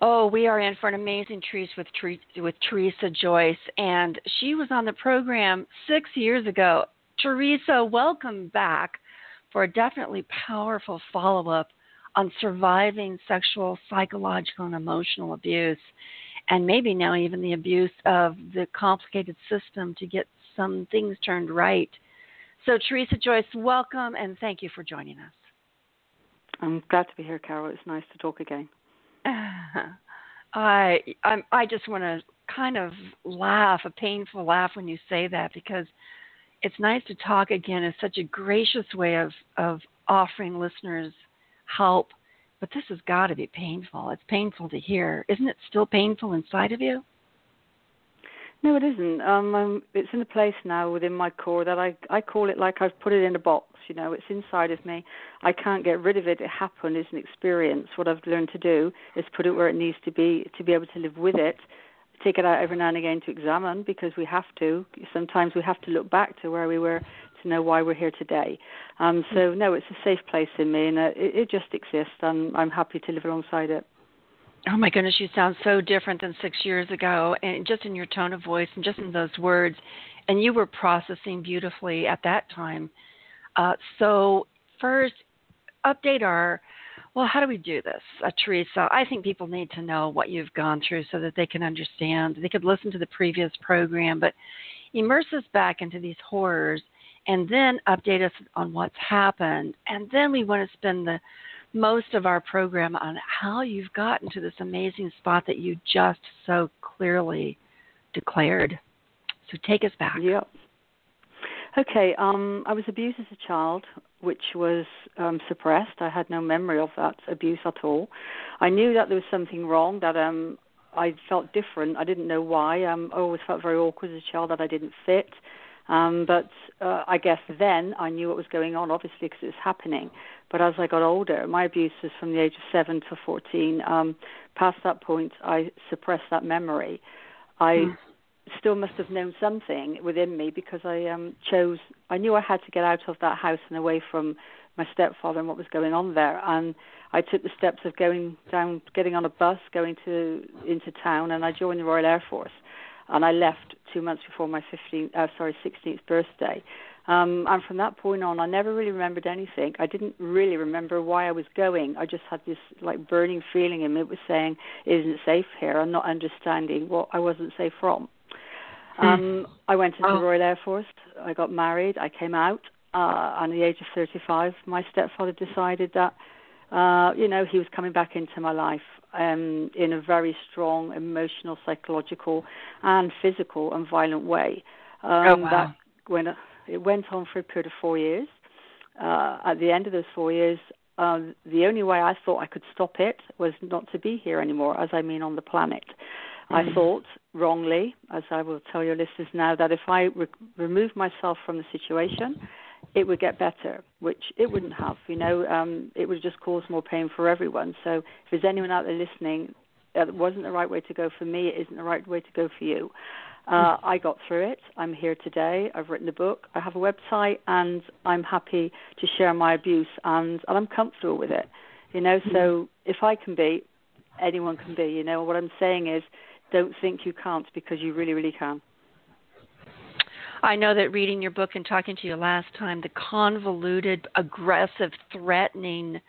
Oh, we are in for an amazing treat with with Teresa Joyce, and she was on the program six years ago. Teresa, welcome back for a definitely powerful follow up on surviving sexual, psychological, and emotional abuse, and maybe now even the abuse of the complicated system to get some things turned right. So, Teresa Joyce, welcome and thank you for joining us. I'm glad to be here, Carol. It's nice to talk again. I I'm, I just want to kind of laugh, a painful laugh when you say that because it's nice to talk again. It's such a gracious way of of offering listeners help, but this has got to be painful. It's painful to hear. Isn't it still painful inside of you? No, it isn't. Um, um, it's in a place now within my core that I I call it like I've put it in a box. You know, it's inside of me. I can't get rid of it. It happened. It's an experience. What I've learned to do is put it where it needs to be to be able to live with it. Take it out every now and again to examine because we have to. Sometimes we have to look back to where we were to know why we're here today. Um, so no, it's a safe place in me, and uh, it, it just exists. and I'm happy to live alongside it. Oh my goodness, you sound so different than six years ago, and just in your tone of voice and just in those words, and you were processing beautifully at that time. Uh, so first, update our. Well, how do we do this, uh, Teresa? I think people need to know what you've gone through so that they can understand. They could listen to the previous program, but immerse us back into these horrors, and then update us on what's happened, and then we want to spend the most of our program on how you've gotten to this amazing spot that you just so clearly declared. So take us back. Yep. Okay, um, I was abused as a child, which was um, suppressed. I had no memory of that abuse at all. I knew that there was something wrong, that um, I felt different. I didn't know why. Um, I always felt very awkward as a child that I didn't fit. Um, but uh, I guess then I knew what was going on, obviously, because it was happening. But as I got older, my abuse was from the age of 7 to 14. Um, past that point, I suppressed that memory. I mm. still must have known something within me because I um, chose, I knew I had to get out of that house and away from my stepfather and what was going on there. And I took the steps of going down, getting on a bus, going to into town, and I joined the Royal Air Force. And I left two months before my 15th, uh, sorry, 16th birthday. Um, and from that point on, I never really remembered anything. I didn't really remember why I was going. I just had this like burning feeling in me. It was saying, "Isn't it safe here?" I'm not understanding what I wasn't safe from. Hmm. Um, I went into oh. the Royal Air Force. I got married. I came out. Uh, at the age of 35, my stepfather decided that, uh, you know, he was coming back into my life um, in a very strong emotional, psychological, and physical and violent way. Um, oh, wow. That when it went on for a period of four years. Uh, at the end of those four years, um, the only way I thought I could stop it was not to be here anymore, as I mean on the planet. Mm-hmm. I thought wrongly, as I will tell your listeners now, that if I re- remove myself from the situation, it would get better, which it wouldn't have. You know, um, it would just cause more pain for everyone. So if there's anyone out there listening, it wasn't the right way to go for me. It isn't the right way to go for you. Uh, I got through it. I'm here today. I've written a book. I have a website, and I'm happy to share my abuse, and, and I'm comfortable with it. You know, so mm-hmm. if I can be, anyone can be. You know, what I'm saying is, don't think you can't because you really, really can. I know that reading your book and talking to you last time, the convoluted, aggressive, threatening,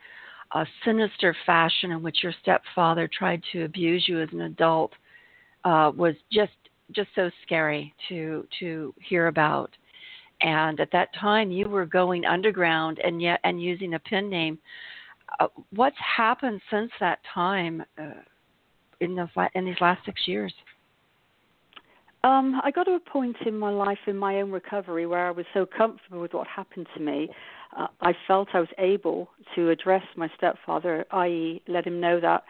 uh, sinister fashion in which your stepfather tried to abuse you as an adult uh, was just just so scary to to hear about. And at that time, you were going underground and yet and using a pen name. Uh, what's happened since that time uh, in those in these last six years? Um, I got to a point in my life in my own recovery where I was so comfortable with what happened to me. Uh, I felt I was able to address my stepfather, i.e., let him know that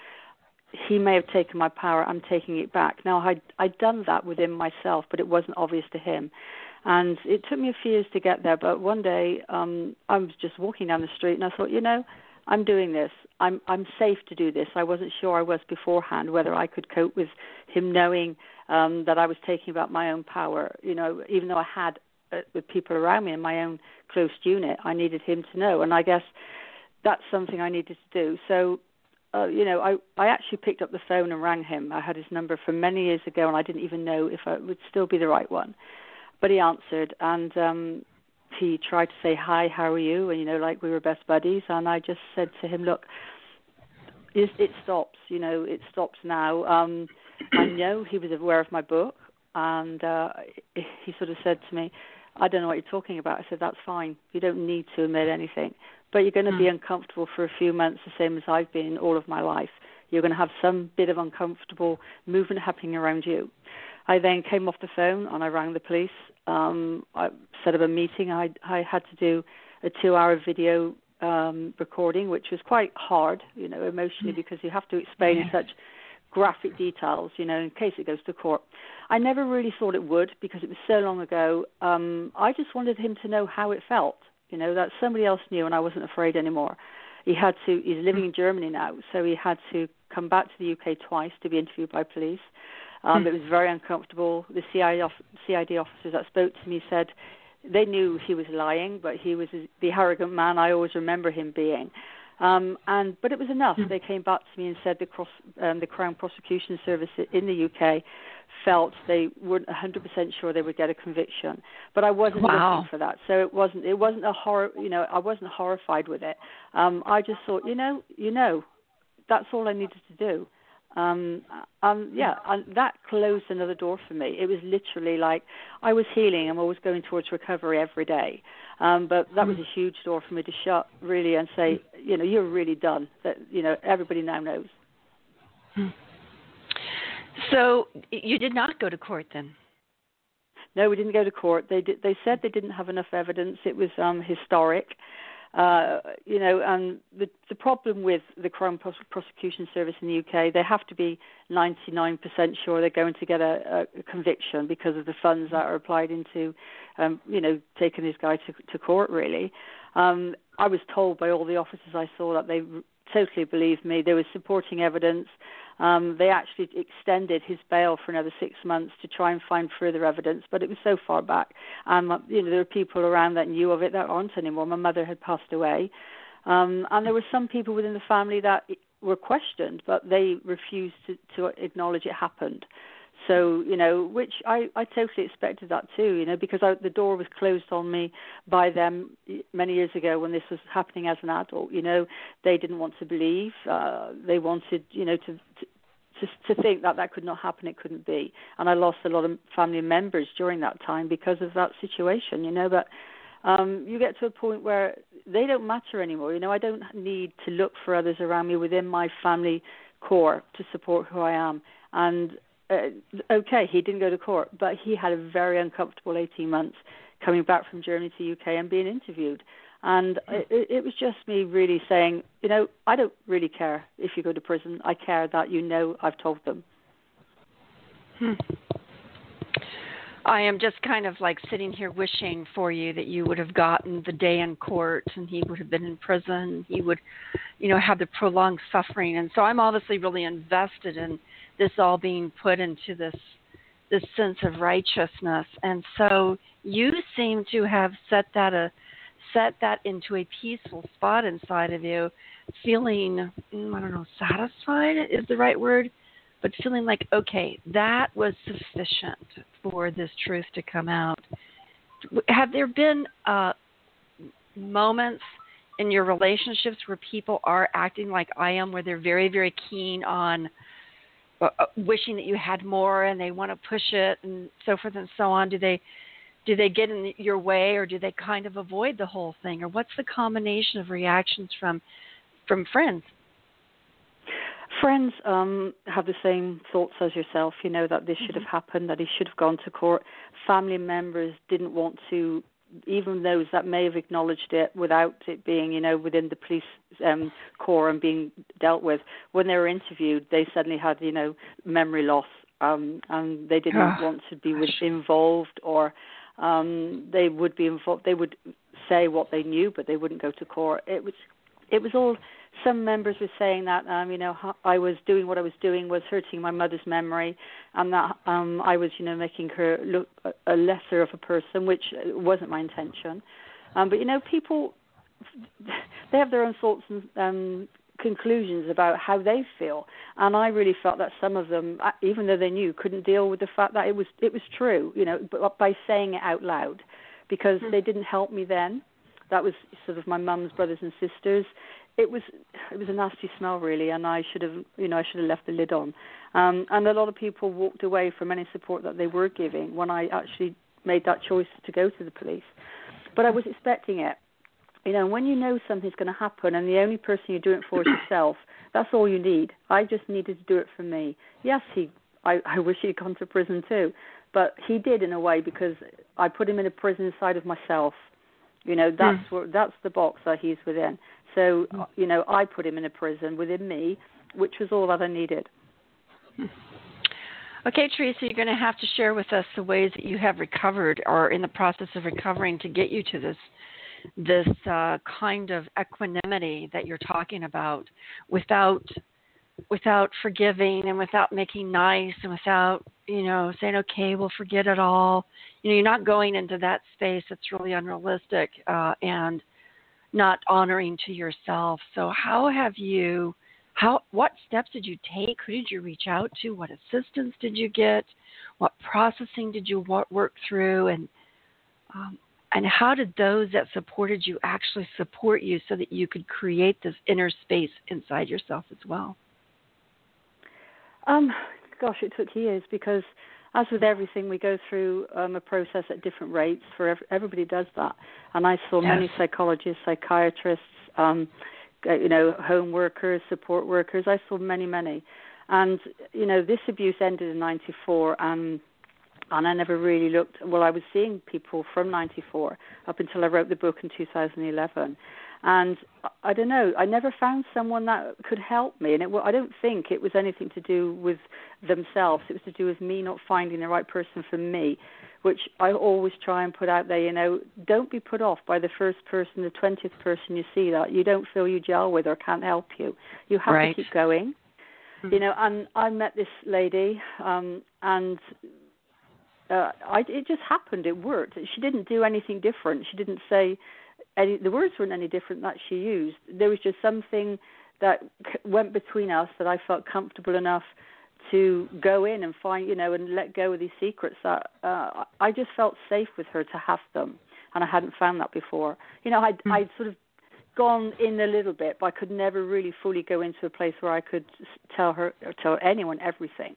he may have taken my power. I'm taking it back. Now, I'd, I'd done that within myself, but it wasn't obvious to him. And it took me a few years to get there. But one day, um, I was just walking down the street, and I thought, you know, I'm doing this. I'm I'm safe to do this. I wasn't sure I was beforehand whether I could cope with him knowing um, that I was taking back my own power. You know, even though I had uh, with people around me in my own close unit, I needed him to know. And I guess that's something I needed to do. So uh, you know, I I actually picked up the phone and rang him. I had his number from many years ago, and I didn't even know if it would still be the right one. But he answered, and um, he tried to say hi, how are you? And you know, like we were best buddies. And I just said to him, look, it, it stops. You know, it stops now. Um, I know he was aware of my book, and uh, he sort of said to me, I don't know what you're talking about. I said, that's fine. You don't need to admit anything but you're going to mm. be hmm. uncomfortable for a few months, the same as I've been all of my life. You're going to have some bit of uncomfortable movement happening around you. I then came off the phone and I rang the police. Um, I set up a meeting. I, I had to do a two-hour video um, recording, which was quite hard, you know, emotionally, hmm. because you have to explain in such graphic details, you know, in case it goes to court. I never really thought it would because it was so long ago. Um, I just wanted him to know how it felt you know that somebody else knew, and I wasn't afraid anymore. He had to. He's living in Germany now, so he had to come back to the UK twice to be interviewed by police. Um, hmm. It was very uncomfortable. The CID, CID officers that spoke to me said they knew he was lying, but he was the arrogant man I always remember him being. Um, and but it was enough. Hmm. They came back to me and said the cross, um, the Crown Prosecution Service in the UK felt they weren't 100% sure they would get a conviction. But I wasn't wow. looking for that, so it wasn't it wasn't a horror. You know, I wasn't horrified with it. Um, I just thought, you know, you know, that's all I needed to do. Um, um, yeah, and that closed another door for me. It was literally like I was healing. I'm always going towards recovery every day. Um, but that was a huge door for me to shut, really, and say, you know, you're really done. That you know, everybody now knows. So you did not go to court then? No, we didn't go to court. They did, they said they didn't have enough evidence. It was um, historic, uh, you know. And the the problem with the Crown Prosecution Service in the UK, they have to be 99% sure they're going to get a, a conviction because of the funds that are applied into, um, you know, taking this guy to, to court. Really, um, I was told by all the officers I saw that they totally believed me. There was supporting evidence. Um, they actually extended his bail for another six months to try and find further evidence, but it was so far back. Um, you know, there were people around that knew of it that aren't anymore. My mother had passed away, um, and there were some people within the family that were questioned, but they refused to, to acknowledge it happened. So you know, which I I totally expected that too. You know, because I, the door was closed on me by them many years ago when this was happening as an adult. You know, they didn't want to believe. Uh, they wanted you know to, to to, to think that that could not happen, it couldn't be. And I lost a lot of family members during that time because of that situation, you know. But um, you get to a point where they don't matter anymore. You know, I don't need to look for others around me within my family core to support who I am. And uh, okay, he didn't go to court, but he had a very uncomfortable 18 months coming back from Germany to UK and being interviewed. And it, it was just me really saying, you know, I don't really care if you go to prison. I care that you know I've told them. Hmm. I am just kind of like sitting here wishing for you that you would have gotten the day in court and he would have been in prison. He would, you know, have the prolonged suffering. And so I'm obviously really invested in this all being put into this this sense of righteousness. And so you seem to have set that a set that into a peaceful spot inside of you, feeling mm, I don't know, satisfied is the right word, but feeling like okay, that was sufficient for this truth to come out. Have there been uh, moments in your relationships where people are acting like I am, where they're very, very keen on uh, uh, wishing that you had more and they want to push it and so forth and so on. Do they do they get in your way or do they kind of avoid the whole thing? Or what's the combination of reactions from from friends? Friends um have the same thoughts as yourself. You know that this should have mm-hmm. happened that he should have gone to court. Family members didn't want to even those that may have acknowledged it without it being, you know, within the police um, corps and being dealt with, when they were interviewed, they suddenly had, you know, memory loss, um, and they didn't oh, want to be with, involved, or um, they would be involved. They would say what they knew, but they wouldn't go to court. It was, it was all some members were saying that um, you know I was doing what I was doing was hurting my mother's memory, and that um, I was you know making her look a, lesser of a person, which wasn't my intention. Um, but you know people they have their own thoughts and um, conclusions about how they feel, and I really felt that some of them, uh, even though they knew, couldn't deal with the fact that it was it was true. You know, but by saying it out loud, because mm-hmm. they didn't help me then that was sort of my mum's brothers and sisters it was it was a nasty smell really, and I should have you know I should have left the lid on. Um, and a lot of people walked away from any support that they were giving when I actually made that choice to go to the police. But I was expecting it. You know, when you know something's going to happen, and the only person you do it for is yourself, that's all you need. I just needed to do it for me. Yes, he. I, I wish he'd gone to prison too, but he did in a way because I put him in a prison inside of myself. You know, that's mm. where that's the box that he's within. So, mm. you know, I put him in a prison within me, which was all that I needed. Okay, Teresa, you're going to have to share with us the ways that you have recovered or in the process of recovering to get you to this this uh, kind of equanimity that you're talking about without without forgiving and without making nice and without you know saying okay we'll forget it all you know you're not going into that space it's really unrealistic uh, and not honoring to yourself. So how have you how what steps did you take? Who did you reach out to? What assistance did you get? What processing did you work through and um, and how did those that supported you actually support you so that you could create this inner space inside yourself as well? Um, gosh, it took years because as with everything, we go through um, a process at different rates. For every, everybody does that, and I saw yes. many psychologists, psychiatrists, um, you know, home workers, support workers. I saw many, many, and you know, this abuse ended in '94, and and I never really looked. Well, I was seeing people from '94 up until I wrote the book in 2011, and I don't know. I never found someone that could help me, and it, I don't think it was anything to do with themselves. It was to do with me not finding the right person for me, which I always try and put out there. You know, don't be put off by the first person, the twentieth person you see that you don't feel you gel with or can't help you. You have right. to keep going. Mm-hmm. You know, and I met this lady, um, and uh, I, it just happened. It worked. She didn't do anything different. She didn't say any, the words weren't any different that she used. There was just something that went between us that I felt comfortable enough to go in and find, you know, and let go of these secrets that uh, I just felt safe with her to have them, and I hadn't found that before. You know, I'd, mm. I'd sort of gone in a little bit, but I could never really fully go into a place where I could tell her, or tell anyone everything.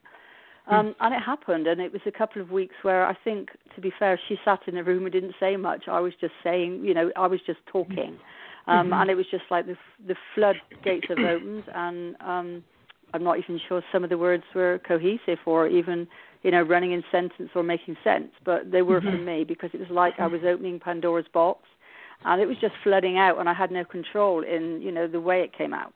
Hmm. Um, and it happened, and it was a couple of weeks where I think, to be fair, she sat in the room and didn't say much. I was just saying, you know, I was just talking, um, mm-hmm. and it was just like the the floodgates have opened, and um, I'm not even sure some of the words were cohesive or even, you know, running in sentence or making sense, but they were mm-hmm. for me because it was like I was opening Pandora's box, and it was just flooding out, and I had no control in, you know, the way it came out.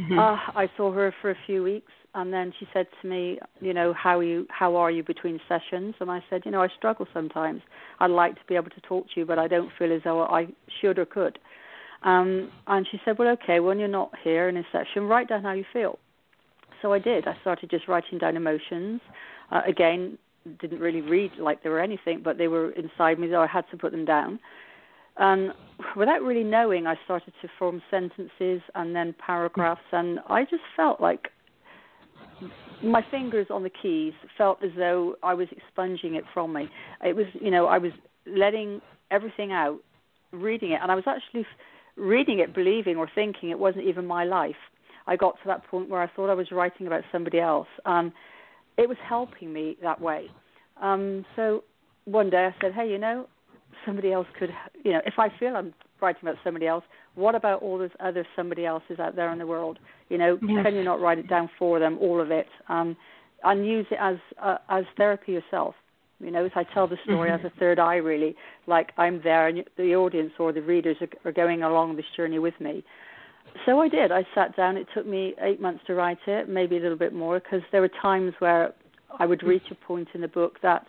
Mm-hmm. Uh, I saw her for a few weeks and then she said to me, you know, how are you how are you between sessions? And I said, you know, I struggle sometimes. I'd like to be able to talk to you, but I don't feel as though I should or could. Um, and she said, well, okay, when you're not here in a session, write down how you feel. So I did. I started just writing down emotions. Uh, again, didn't really read like there were anything, but they were inside me, so I had to put them down. And without really knowing, I started to form sentences and then paragraphs, and I just felt like my fingers on the keys felt as though I was expunging it from me. It was, you know, I was letting everything out, reading it, and I was actually reading it, believing or thinking it wasn't even my life. I got to that point where I thought I was writing about somebody else. And it was helping me that way. Um, so one day I said, hey, you know, somebody else could, you know, if I feel I'm writing about somebody else, what about all those other somebody else's out there in the world? You know, yes. can you not write it down for them, all of it, um, and use it as uh, as therapy yourself? You know, as I tell the story mm-hmm. as a third eye, really, like I'm there, and the audience or the readers are, are going along this journey with me. So I did. I sat down. It took me eight months to write it, maybe a little bit more, because there were times where I would reach a point in the book that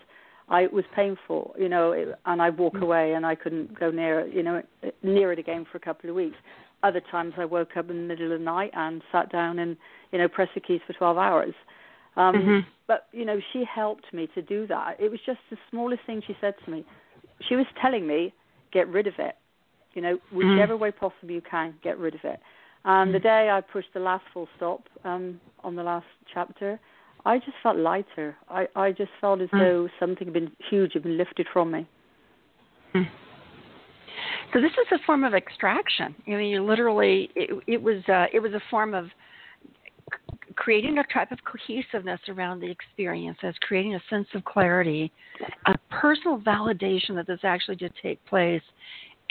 I it was painful, you know, it, and I'd walk mm. away and I couldn't go near, you know, near it again for a couple of weeks. Other times I woke up in the middle of the night and sat down and, you know, pressed the keys for 12 hours. Um, mm-hmm. But you know, she helped me to do that. It was just the smallest thing she said to me. She was telling me, "Get rid of it." You know, mm-hmm. whichever mm-hmm. way possible you can, get rid of it. And mm-hmm. the day I pushed the last full stop um, on the last chapter, I just felt lighter. I I just felt as mm. though something had been huge had been lifted from me. Mm. So this is a form of extraction. I mean, you literally it, it was uh, it was a form of creating a type of cohesiveness around the experiences, creating a sense of clarity, a personal validation that this actually did take place,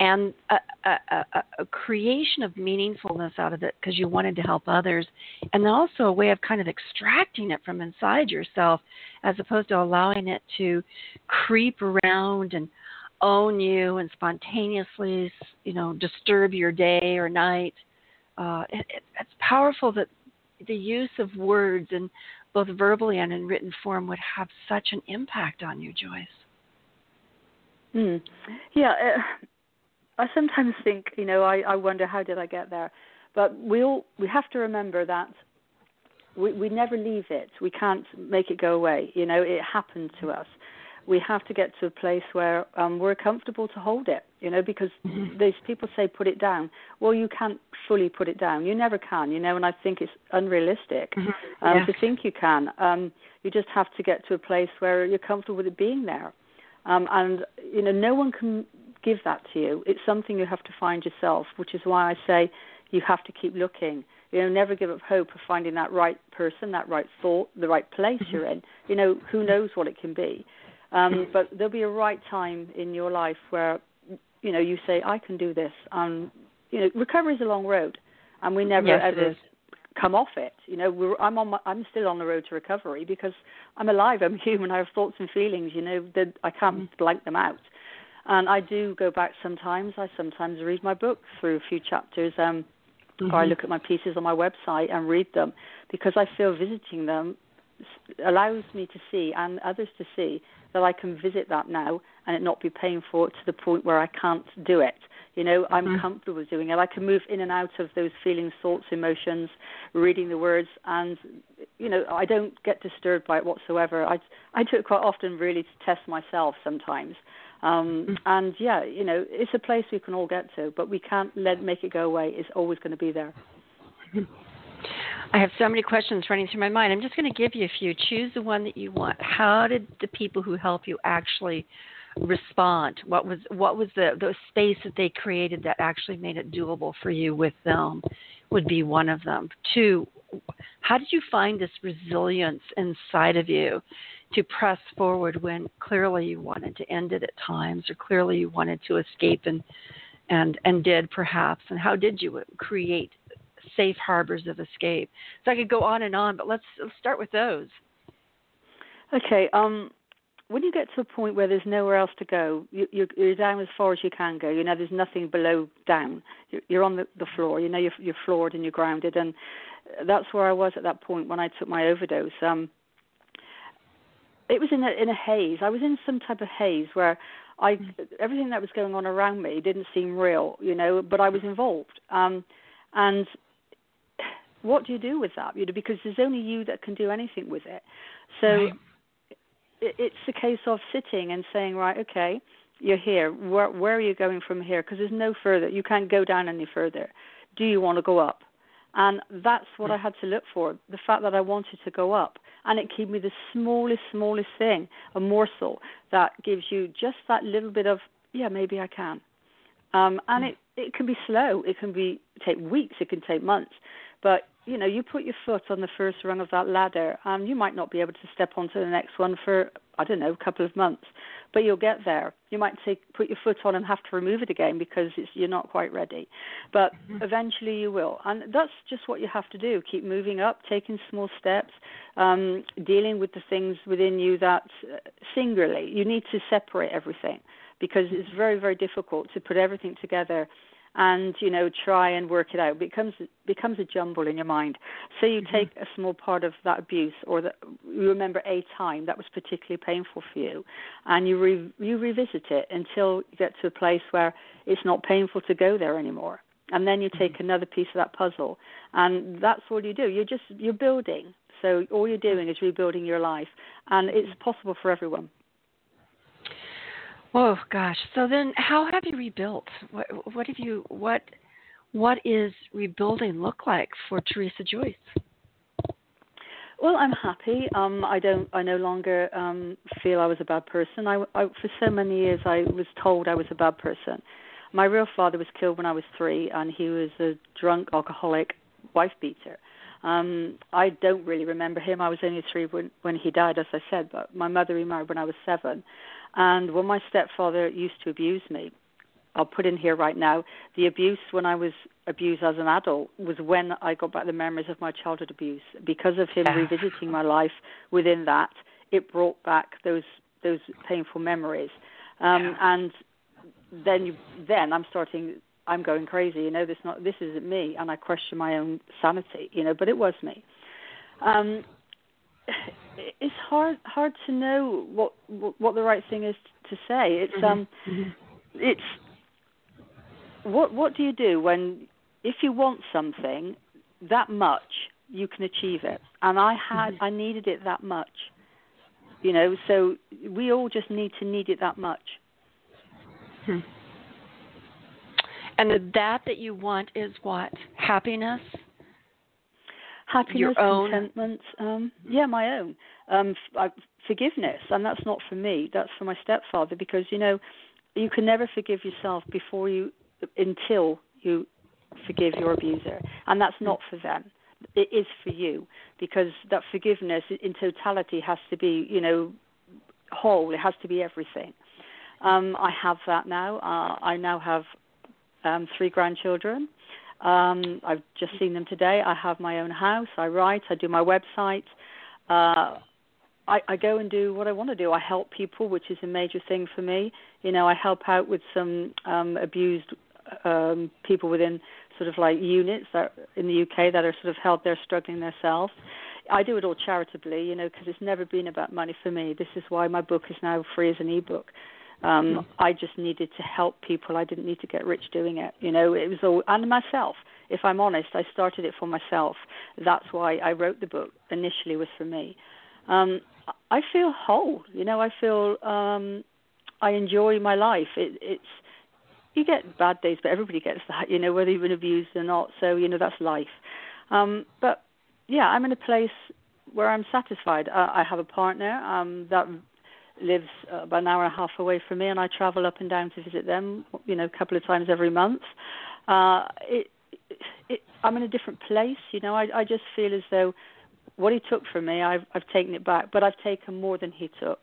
and a, a, a, a creation of meaningfulness out of it because you wanted to help others, and also a way of kind of extracting it from inside yourself as opposed to allowing it to creep around and own you and spontaneously, you know, disturb your day or night. Uh, it, it, it's powerful that the use of words in both verbally and in written form would have such an impact on you, Joyce. Hmm. Yeah, uh, I sometimes think, you know, I, I wonder how did I get there, but we all we have to remember that we we never leave it. We can't make it go away. You know, it happened to us we have to get to a place where um, we're comfortable to hold it. You know, because mm-hmm. these people say put it down. Well, you can't fully put it down. You never can. You know, and I think it's unrealistic mm-hmm. um, yeah. to think you can. Um, you just have to get to a place where you're comfortable with it being there. Um, and you know, no one can give that to you. It's something you have to find yourself, which is why I say you have to keep looking. You know, never give up hope of finding that right person, that right thought, the right place mm-hmm. you're in. You know, who knows what it can be. Um, but there'll be a right time in your life where you know you say, "I can do this." Um, you know, recovery is a long road, and we never yes, ever come off it. You know, we're, I'm on. My, I'm still on the road to recovery because I'm alive. I'm human. I have thoughts and feelings. You know, that I can't mm-hmm. blank them out. And I do go back sometimes. I sometimes read my book through a few chapters, um, mm-hmm. or I look at my pieces on my website and read them because I feel visiting them allows me to see and others to see that I can visit that now and it not be painful to the point where I can't do it. You know, I'm mm-hmm. comfortable doing it. I can move in and out of those feelings, thoughts, emotions, reading the words, and you know, I don't get disturbed by it whatsoever. I I do it quite often, really, to test myself sometimes. Um, mm-hmm. And yeah, you know, it's a place we can all get to, but we can't let make it go away. It's always going to be there. I have so many questions running through my mind. I'm just going to give you a few. Choose the one that you want. How did the people who help you actually respond? What was what was the the space that they created that actually made it doable for you with them? Would be one of them. Two, how did you find this resilience inside of you to press forward when clearly you wanted to end it at times, or clearly you wanted to escape and and and did perhaps? And how did you create safe harbors of escape. So I could go on and on, but let's, let's start with those. Okay. Um, when you get to a point where there's nowhere else to go, you, you're, down as far as you can go. You know, there's nothing below down. You're, you're on the, the floor. You know, you're, you're floored and you're grounded, and that's where I was at that point when I took my overdose. Um, it was in a in a haze. I was in some type of haze where I everything that was going on around me didn't seem real, you know, but I was involved. Um, and what do you do with that? You know, because there's only you that can do anything with it. So right. it, it's a case of sitting and saying, right, okay, you're here. Where where are you going from here? Because there's no further. You can't go down any further. Do you want to go up? And that's what I had to look for. The fact that I wanted to go up, and it can be the smallest, smallest thing, a morsel that gives you just that little bit of, yeah, maybe I can. Um, and it it can be slow. It can be take weeks. It can take months. But you know, you put your foot on the first rung of that ladder, and you might not be able to step onto the next one for I don't know, a couple of months, but you'll get there. You might take put your foot on and have to remove it again because it's, you're not quite ready, but mm-hmm. eventually you will. And that's just what you have to do: keep moving up, taking small steps, um, dealing with the things within you that uh, singularly you need to separate everything because it's very very difficult to put everything together and you know try and work it out. It becomes becomes a jumble in your mind. So you mm-hmm. take a small part of that abuse, or that you remember a time that was particularly painful for you, and you re, you revisit it until you get to a place where it's not painful to go there anymore. And then you mm-hmm. take mm-hmm. another piece of that puzzle, and that's what you do. You're just you're building. So all you're doing is rebuilding your life, and it's possible for everyone. Oh gosh. So then, how have you rebuilt? What, what have you? What What is rebuilding look like for Teresa Joyce? Well, I'm happy. Um, I don't. I no longer um, feel I was a bad person. I, I, for so many years, I was told I was a bad person. My real father was killed when I was three, and he was a drunk, alcoholic, wife beater. Um, I don't really remember him. I was only three when when he died, as I said. But my mother remarried when I was seven, and when my stepfather used to abuse me, I'll put in here right now, the abuse when I was abused as an adult was when I got back the memories of my childhood abuse. Because of him revisiting my life within that, it brought back those those painful memories. Um, and then you, then I'm starting I'm going crazy, you know, this not this isn't me and I question my own sanity, you know, but it was me. Um it's hard hard to know what what the right thing is to say. It's mm-hmm. um, mm-hmm. it's what what do you do when if you want something that much you can achieve it, and I had mm-hmm. I needed it that much, you know. So we all just need to need it that much. Hmm. And that that you want is what happiness happiness, Your own? contentment. Um, yeah, my own. Um, f- forgiveness, and that's not for me. That's for my stepfather because you know you can never forgive yourself before you until you forgive your abuser, and that's not for them. It is for you because that forgiveness in totality has to be, you know, whole. It has to be everything. Um, I have that now. Uh, I now have um, three grandchildren. Um, I've just seen them today. I have my own house. I write. I do my website. Uh, I, I go and do what I want to do. I help people, which is a major thing for me. You know, I help out with some um, abused um, people within sort of like units that in the UK that are sort of held there struggling themselves. I do it all charitably, you know, because it's never been about money for me. This is why my book is now free as an ebook. Um, I just needed to help people. I didn't need to get rich doing it. You know, it was all and myself. If I'm honest, I started it for myself. That's why I wrote the book. Initially, was for me. Um, I feel whole. You know, I feel um, I enjoy my life. It, it's you get bad days, but everybody gets that. You know, whether you've been abused or not. So you know that's life. Um, but yeah, I'm in a place where I'm satisfied. Uh, I have a partner um, that lives uh, about an hour and a half away from me, and I travel up and down to visit them, you know, a couple of times every month. Uh, it, it, I'm in a different place, you know. I, I just feel as though what he took from me, I've, I've taken it back, but I've taken more than he took.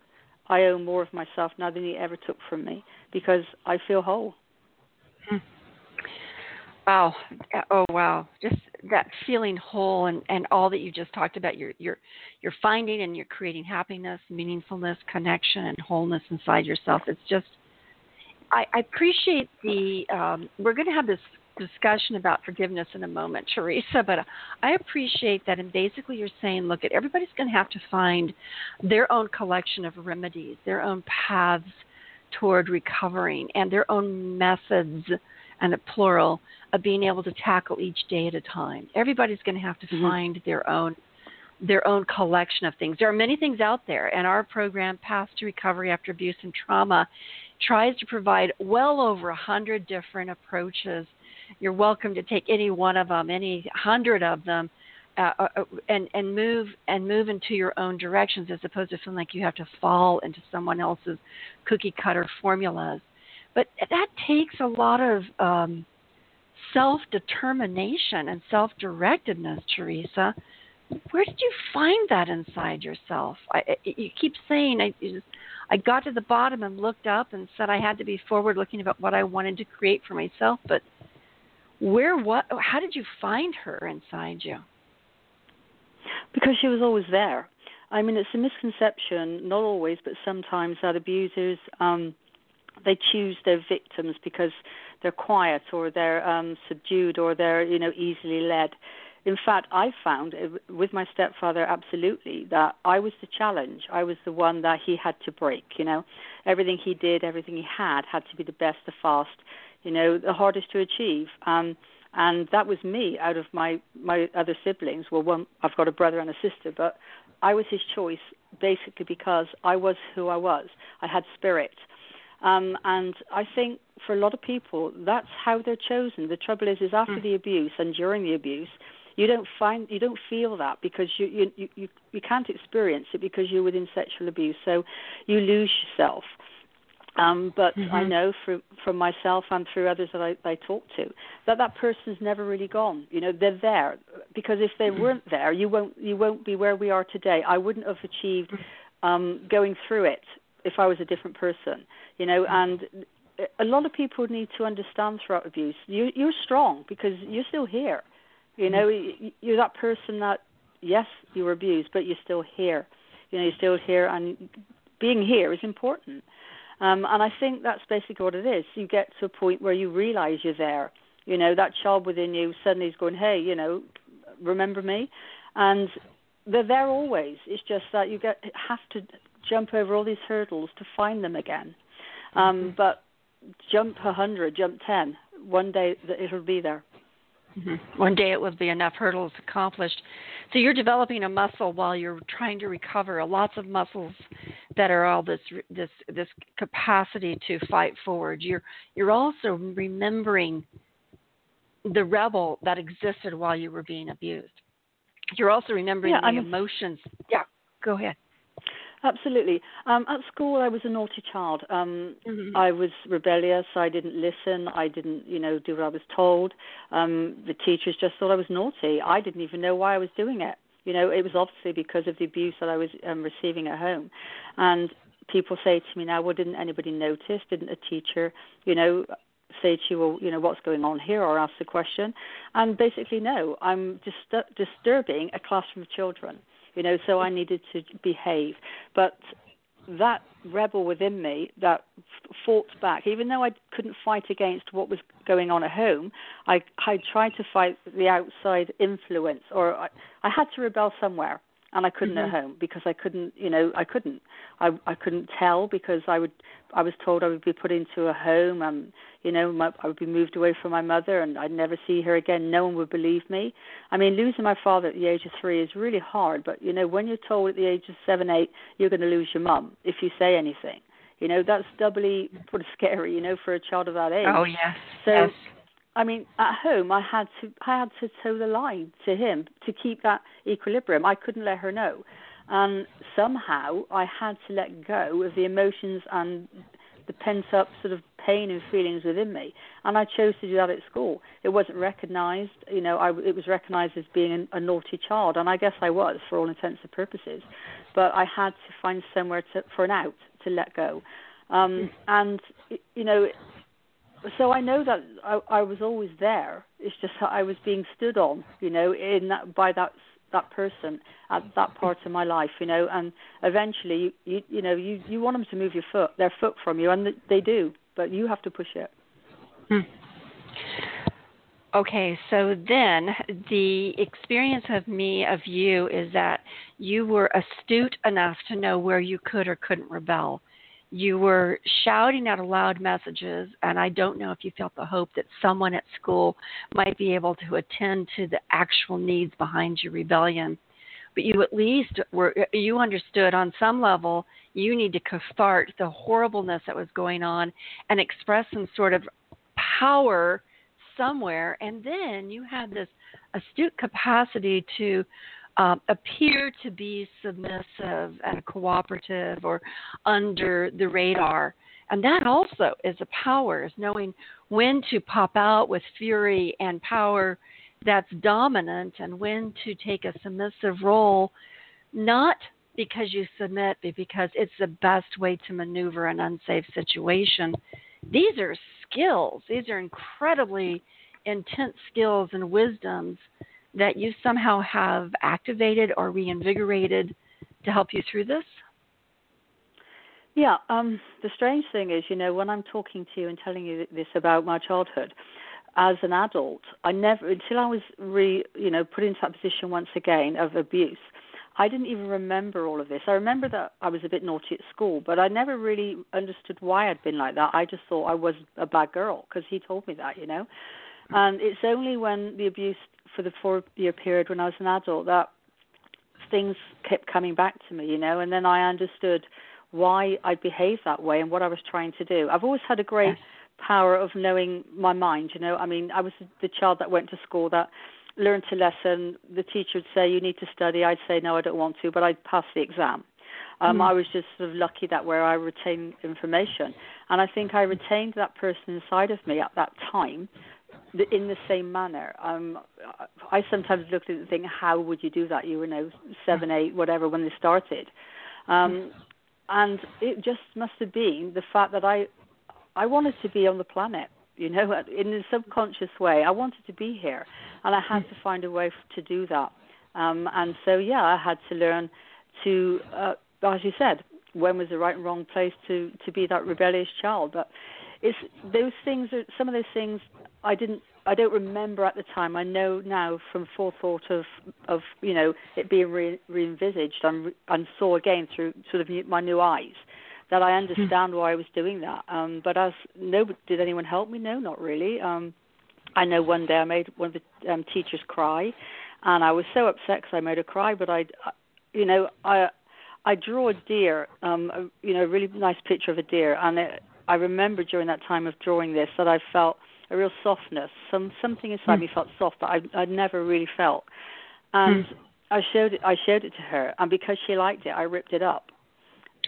I owe more of myself now than he ever took from me because I feel whole. Hmm. Wow. Oh wow. Just that feeling whole and, and all that you just talked about, you're you're you're finding and you're creating happiness, meaningfulness, connection and wholeness inside yourself. It's just I, I appreciate the um, we're gonna have this discussion about forgiveness in a moment, Teresa, but I appreciate that and basically you're saying, look at everybody's gonna have to find their own collection of remedies, their own paths toward recovering and their own methods and a plural of being able to tackle each day at a time. Everybody's going to have to mm-hmm. find their own their own collection of things. There are many things out there, and our program, Path to Recovery After Abuse and Trauma, tries to provide well over a hundred different approaches. You're welcome to take any one of them, any hundred of them, uh, uh, uh and and move and move into your own directions, as opposed to feeling like you have to fall into someone else's cookie cutter formulas. But that takes a lot of um, self determination and self directedness, Teresa, where did you find that inside yourself? I, you keep saying I, just, I got to the bottom and looked up and said I had to be forward looking about what I wanted to create for myself, but where what how did you find her inside you? Because she was always there. I mean, it's a misconception, not always, but sometimes that abusers um they choose their victims because they're quiet or they're um subdued or they're you know easily led in fact, I found with my stepfather absolutely that I was the challenge. I was the one that he had to break. You know, everything he did, everything he had, had to be the best, the fast, you know, the hardest to achieve. Um, and that was me out of my my other siblings. Well, one I've got a brother and a sister, but I was his choice basically because I was who I was. I had spirit. Um, and I think for a lot of people, that's how they're chosen. The trouble is, is after mm. the abuse and during the abuse, you don't find you don't feel that because you you you you can't experience it because you're within sexual abuse so you lose yourself um, but mm-hmm. I know from from myself and through others that I, I talk to that that person's never really gone. You know, they're there because if they mm-hmm. weren't there, you won't you won't be where we are today. I wouldn't have achieved um, going through it if I was a different person. You know, and a lot of people need to understand throughout abuse. You you're strong because you're still here. You know, you're that person that yes, you were abused, but you're still here. You know, you're still here, and being here is important. Um, and I think that's basically what it is. You get to a point where you realize you're there. You know, that child within you suddenly is going, hey, you know, remember me? And they're there always. It's just that you get have to jump over all these hurdles to find them again. Um, mm-hmm. But jump a hundred, jump ten. One day it'll be there. Mm-hmm. One day it will be enough hurdles accomplished. So you're developing a muscle while you're trying to recover. Lots of muscles that are all this this this capacity to fight forward. You're you're also remembering the rebel that existed while you were being abused. You're also remembering yeah, the I'm emotions. Yeah, go ahead. Absolutely. Um, at school, I was a naughty child. Um, mm-hmm. I was rebellious. I didn't listen. I didn't, you know, do what I was told. Um, the teachers just thought I was naughty. I didn't even know why I was doing it. You know, it was obviously because of the abuse that I was um, receiving at home. And people say to me now, well, didn't anybody notice? Didn't a teacher, you know, say to you, well, you know, what's going on here, or ask the question? And basically, no, I'm just disturbing a classroom of children you know, so I needed to behave. But that rebel within me that fought back, even though I couldn't fight against what was going on at home, I I tried to fight the outside influence, or I, I had to rebel somewhere and I couldn't mm-hmm. at home because I couldn't, you know, I couldn't, I I couldn't tell because I would, I was told I would be put into a home, and you know, my, I would be moved away from my mother, and I'd never see her again. No one would believe me. I mean, losing my father at the age of three is really hard, but you know, when you're told at the age of seven, eight, you're going to lose your mum if you say anything, you know, that's doubly sort of scary, you know, for a child of that age. Oh yes. So. Yes I mean, at home, I had to I had to toe the line to him to keep that equilibrium. I couldn't let her know, and somehow I had to let go of the emotions and the pent up sort of pain and feelings within me. And I chose to do that at school. It wasn't recognised, you know. I, it was recognised as being a, a naughty child, and I guess I was for all intents and purposes. But I had to find somewhere to, for an out to let go. Um, and you know, so I know that I, I was always there. It's just that I was being stood on, you know, in that by that that person at that part of my life, you know, and eventually, you you, you know, you you want them to move your foot, their foot from you, and they do, but you have to push it. Hmm. Okay, so then the experience of me of you is that you were astute enough to know where you could or couldn't rebel you were shouting out loud messages, and I don't know if you felt the hope that someone at school might be able to attend to the actual needs behind your rebellion. But you at least were you understood on some level you need to cathartic the horribleness that was going on and express some sort of power somewhere, and then you had this astute capacity to um, appear to be submissive and cooperative or under the radar. And that also is a power, is knowing when to pop out with fury and power that's dominant and when to take a submissive role, not because you submit, but because it's the best way to maneuver an unsafe situation. These are skills. These are incredibly intense skills and wisdoms that you somehow have activated or reinvigorated to help you through this? Yeah, um, the strange thing is, you know, when I'm talking to you and telling you this about my childhood, as an adult, I never, until I was re, you know, put into that position once again of abuse, I didn't even remember all of this. I remember that I was a bit naughty at school, but I never really understood why I'd been like that. I just thought I was a bad girl because he told me that, you know. And it's only when the abuse for the four-year period when I was an adult that things kept coming back to me, you know, and then I understood why I behaved that way and what I was trying to do. I've always had a great yes. power of knowing my mind, you know. I mean, I was the child that went to school that learned a lesson. The teacher would say, "You need to study." I'd say, "No, I don't want to," but I'd pass the exam. Um, mm. I was just sort of lucky that where I retained information, and I think I retained that person inside of me at that time in the same manner. Um, I sometimes look at it and think, how would you do that? You were now seven, eight, whatever when they started, um, and it just must have been the fact that I, I wanted to be on the planet. You know, in a subconscious way, I wanted to be here, and I had to find a way to do that. Um, and so, yeah, I had to learn to, uh, as you said, when was the right and wrong place to to be that rebellious child. But it's those things are some of those things I didn't I don't remember at the time. I know now from forethought of of you know it being re, re-envisaged and, and saw again through sort of new, my new eyes that I understand why I was doing that. Um, but as no, did anyone help me? No, not really. Um, I know one day I made one of the um, teachers cry, and I was so upset because I made her cry. But I, you know, I I draw a deer, um, a, you know, a really nice picture of a deer, and it, I remember during that time of drawing this that I felt a real softness. Some something inside mm. me felt soft that I I'd never really felt. And mm. I showed it I showed it to her and because she liked it I ripped it up.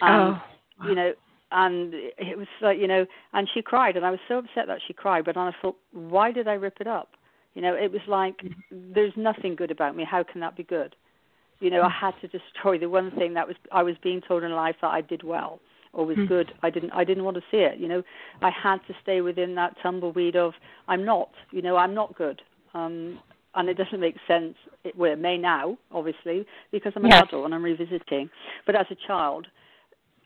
And oh. you know and it was like you know and she cried and I was so upset that she cried but then I thought why did I rip it up? You know, it was like mm. there's nothing good about me. How can that be good? You know, I had to destroy the one thing that was I was being told in life that I did well or was mm. good. I didn't I didn't want to see it. You know, I had to stay within that tumbleweed of I'm not. You know, I'm not good. Um, and it doesn't make sense. It, well, it may now, obviously, because I'm an yes. adult and I'm revisiting. But as a child,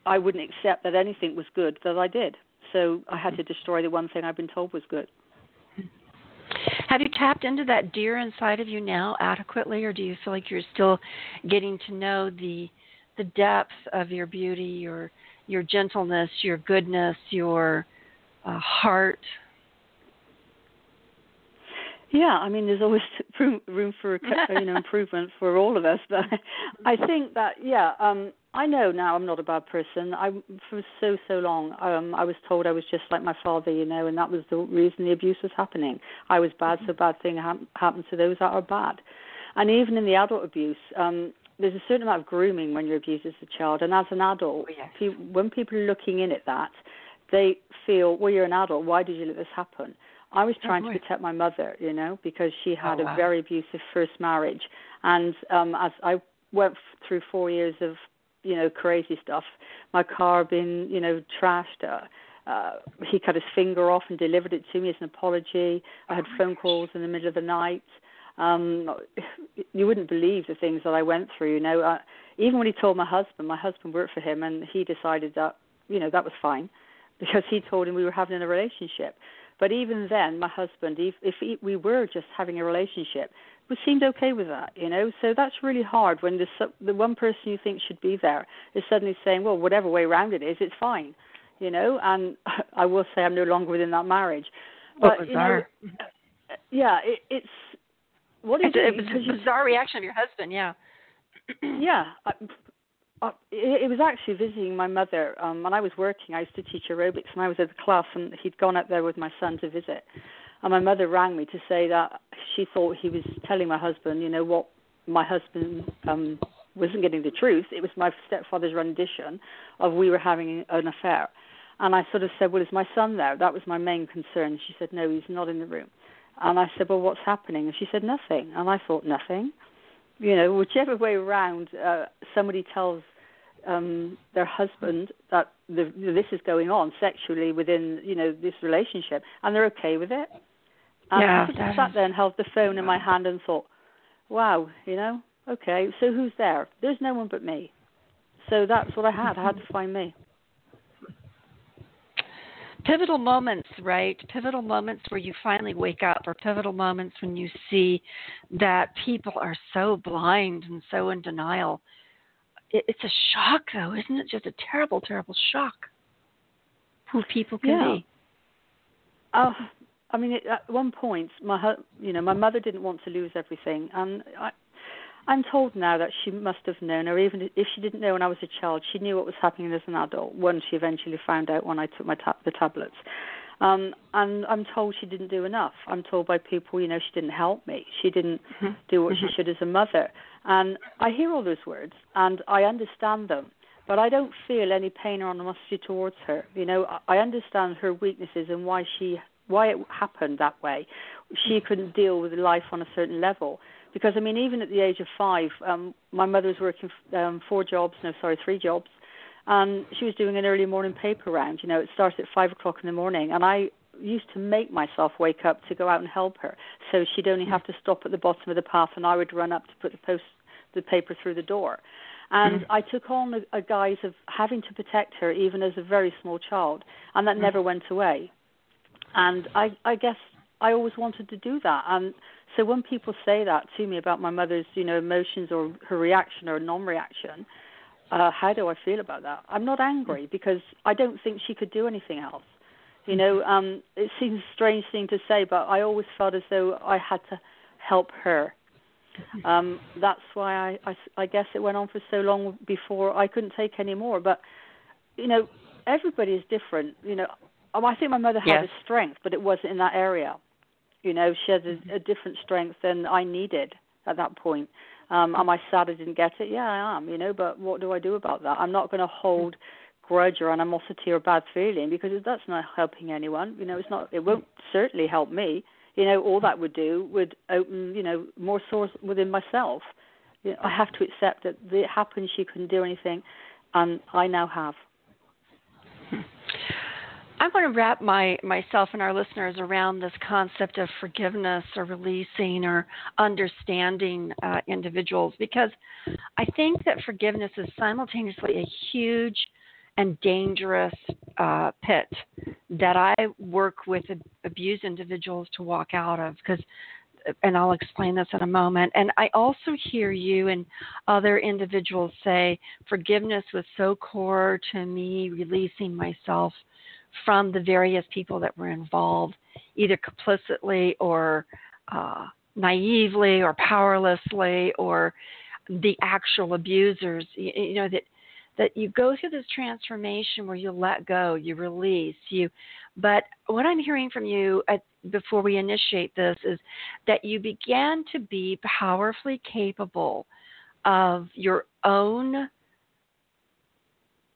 I wouldn't accept that anything was good that I did. So I had to destroy the one thing I've been told was good. Have you tapped into that deer inside of you now adequately, or do you feel like you're still getting to know the the depth of your beauty, your your gentleness, your goodness, your uh, heart. Yeah, I mean, there's always room, room for you know improvement for all of us. But I think that yeah, um, I know now I'm not a bad person. I for so so long um, I was told I was just like my father, you know, and that was the reason the abuse was happening. I was bad, so bad thing ha- happens to those that are bad. And even in the adult abuse, um, there's a certain amount of grooming when you're abused as a child, and as an adult, oh, yes. when people are looking in at that, they feel, well, you're an adult. Why did you let this happen? I was trying oh, to protect my mother, you know, because she had oh, wow. a very abusive first marriage, and um, as I went through four years of, you know, crazy stuff, my car being, you know, trashed. Uh, uh, he cut his finger off and delivered it to me as an apology. I had oh, phone calls in the middle of the night um you wouldn't believe the things that I went through you know uh, even when he told my husband my husband worked for him and he decided that you know that was fine because he told him we were having a relationship. But even then my husband if if he, we were just having a relationship we seemed okay with that you know. So that's really hard when the the one person you think should be there is suddenly saying well whatever way around it is it's fine you know. And I will say I'm no longer within that marriage. But you know yeah it, it's what is it? It was a bizarre reaction of your husband. Yeah. yeah. I, uh, it, it was actually visiting my mother. Um, when I was working, I used to teach aerobics, and I was at the class, and he'd gone up there with my son to visit. And my mother rang me to say that she thought he was telling my husband, you know, what my husband um wasn't getting the truth. It was my stepfather's rendition of we were having an affair. And I sort of said, well, is my son there? That was my main concern. She said, no, he's not in the room And I said, well, what's happening? And she said, nothing. And I thought, nothing. You know, whichever way around, uh, somebody tells um their husband that the, this is going on sexually within you know this relationship and they're okay with it and yeah, I just sat there and held the phone in my hand and thought wow you know okay so who's there there's no one but me so that's what I had I had to find me pivotal moments, right? Pivotal moments where you finally wake up, or pivotal moments when you see that people are so blind and so in denial. It, it's a shock, though, isn't it? Just a terrible, terrible shock. Who people can yeah. be. Oh, I mean, at one point, my you know, my mother didn't want to lose everything, and I, I'm told now that she must have known, or even if she didn't know when I was a child, she knew what was happening as an adult. Once she eventually found out when I took my ta- the tablets, um, and I'm told she didn't do enough. I'm told by people, you know, she didn't help me. She didn't mm-hmm. do what mm-hmm. she should as a mother. And I hear all those words, and I understand them, but I don't feel any pain or animosity towards her. You know, I understand her weaknesses and why she why it happened that way. She couldn't deal with life on a certain level because I mean, even at the age of five, um, my mother was working um, four jobs, no, sorry, three jobs, and she was doing an early morning paper round. You know, it started at five o'clock in the morning, and I used to make myself wake up to go out and help her. So she'd only have to stop at the bottom of the path, and I would run up to put the post the paper through the door. And mm. I took on a, a guise of having to protect her, even as a very small child, and that mm. never went away. And I, I guess I always wanted to do that. And so when people say that to me about my mother's, you know, emotions or her reaction or non-reaction, uh, how do I feel about that? I'm not angry because I don't think she could do anything else. You know, um, it seems a strange thing to say, but I always felt as though I had to help her. Um, that's why I, I, I guess it went on for so long before I couldn't take any more. But you know, everybody is different. You know, I think my mother had yes. a strength, but it wasn't in that area. You know, she had a, mm-hmm. a different strength than I needed at that point. Um, am I sad I didn't get it? Yeah, I am. You know, but what do I do about that? I'm not going to hold mm-hmm. grudge or animosity or bad feeling because that's not helping anyone. You know, it's not. It won't certainly help me. You know, all that would do would open, you know, more sores within myself. You know, I have to accept that it happened. She couldn't do anything, and I now have. Hmm. I want to wrap my myself and our listeners around this concept of forgiveness or releasing or understanding uh, individuals because I think that forgiveness is simultaneously a huge and dangerous uh, pit that I work with abused individuals to walk out of because and I'll explain this in a moment. And I also hear you and other individuals say forgiveness was so core to me releasing myself from the various people that were involved, either complicitly or uh, naively or powerlessly or the actual abusers. You, you know that that you go through this transformation where you let go, you release, you. But what I'm hearing from you at, before we initiate this is that you began to be powerfully capable of your own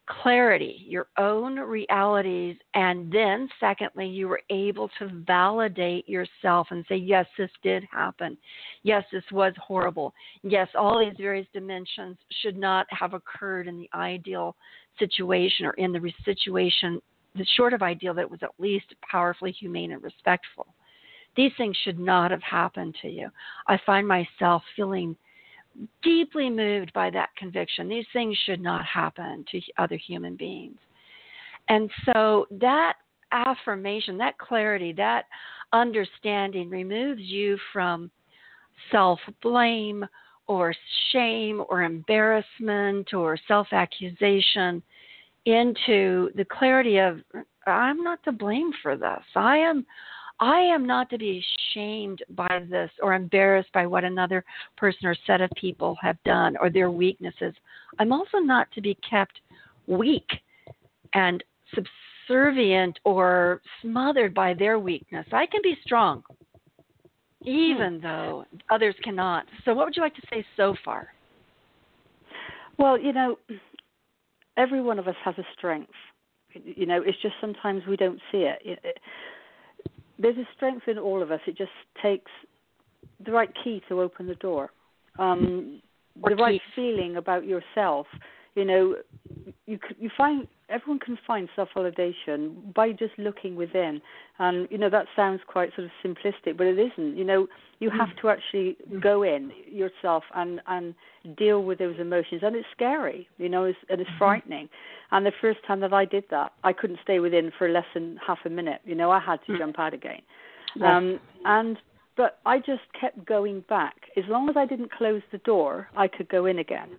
clarity, your own realities, and then, secondly, you were able to validate yourself and say, Yes, this did happen. Yes, this was horrible. Yes, all these various dimensions should not have occurred in the ideal situation or in the situation, the short of ideal, that was at least powerfully humane and respectful. These things should not have happened to you. I find myself feeling deeply moved by that conviction. These things should not happen to other human beings. And so that affirmation, that clarity, that understanding removes you from self blame or shame or embarrassment or self accusation into the clarity of I'm not to blame for this. I am I am not to be shamed by this or embarrassed by what another person or set of people have done or their weaknesses. I'm also not to be kept weak and subservient or smothered by their weakness. I can be strong, even hmm. though others cannot. So, what would you like to say so far? Well, you know, every one of us has a strength. You know, it's just sometimes we don't see it there's a strength in all of us. It just takes the right key to open the door. Um, the right feeling about yourself. You know, you you find everyone can find self-validation by just looking within, and you know that sounds quite sort of simplistic, but it isn't. You know, you have to actually go in yourself and and deal with those emotions, and it's scary. You know, it's, and it's mm-hmm. frightening. And the first time that I did that, I couldn't stay within for less than half a minute. You know, I had to mm. jump out again. Um, and but I just kept going back. As long as I didn't close the door, I could go in again.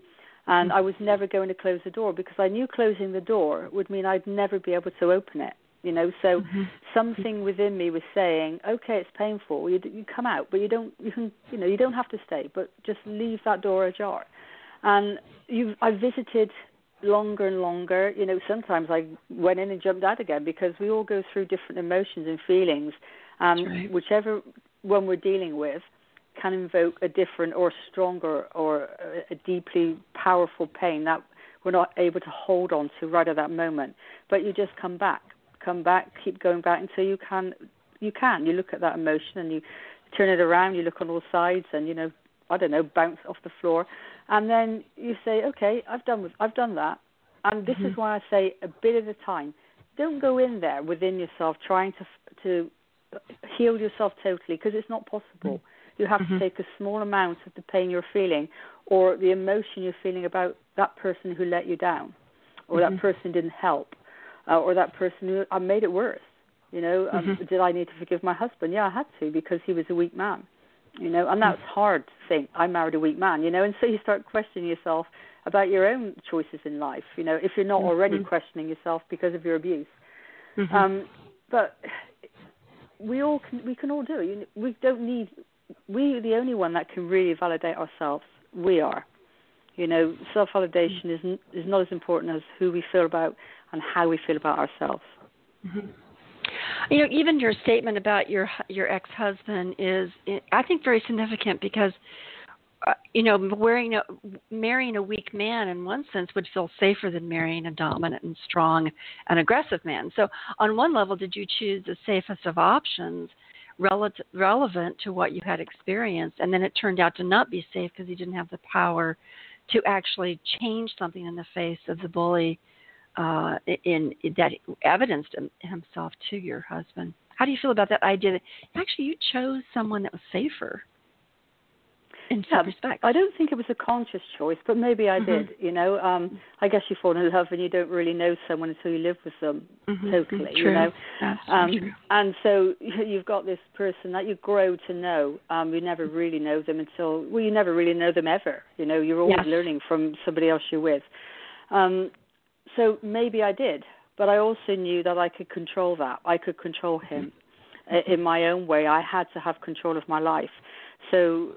And I was never going to close the door because I knew closing the door would mean I'd never be able to open it. You know, so mm-hmm. something within me was saying, "Okay, it's painful. You, you come out, but you don't. You can, you know, you don't have to stay, but just leave that door ajar." And you, I visited longer and longer. You know, sometimes I went in and jumped out again because we all go through different emotions and feelings, and right. whichever one we're dealing with can invoke a different or stronger or a deeply powerful pain that we're not able to hold on to right at that moment. But you just come back, come back, keep going back until you can. You can. You look at that emotion and you turn it around. You look on all sides and you know, I don't know, bounce off the floor, and then you say, okay, I've done with, I've done that, and this mm-hmm. is why I say a bit at a time. Don't go in there within yourself trying to to heal yourself totally because it's not possible. Mm-hmm you have mm-hmm. to take a small amount of the pain you're feeling or the emotion you're feeling about that person who let you down or mm-hmm. that person didn't help uh, or that person who uh, made it worse. You know, um, mm-hmm. did I need to forgive my husband? Yeah, I had to because he was a weak man. You know, and that's mm. hard to think. I married a weak man. You know, and so you start questioning yourself about your own choices in life. You know, if you're not already mm-hmm. questioning yourself because of your abuse. Mm-hmm. Um, but we all can, we can all do it. We don't need we the only one that can really validate ourselves. We are. You know, self validation is is not as important as who we feel about and how we feel about ourselves. Mm-hmm. You know, even your statement about your your ex husband is, I think, very significant because, uh, you know, wearing a, marrying a weak man in one sense would feel safer than marrying a dominant and strong and aggressive man. So, on one level, did you choose the safest of options? Relative, relevant to what you had experienced, and then it turned out to not be safe because you didn't have the power to actually change something in the face of the bully uh, in, in that evidenced himself to your husband. How do you feel about that idea that actually you chose someone that was safer? In yeah, respects. I don't think it was a conscious choice, but maybe I mm-hmm. did. You know, um, I guess you fall in love and you don't really know someone until you live with them mm-hmm. totally. True. You know, um, true. and so you've got this person that you grow to know. Um, you never really know them until well, you never really know them ever. You know, you're always yes. learning from somebody else you're with. Um, so maybe I did, but I also knew that I could control that. I could control him mm-hmm. in my own way. I had to have control of my life. So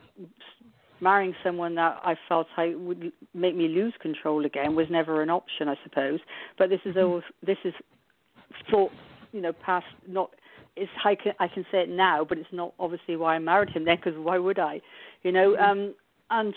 marrying someone that I felt I would make me lose control again was never an option, I suppose. But this is mm-hmm. all this is thought, you know past not. It's I can I can say it now, but it's not obviously why I married him then, because why would I? You know, mm-hmm. um, and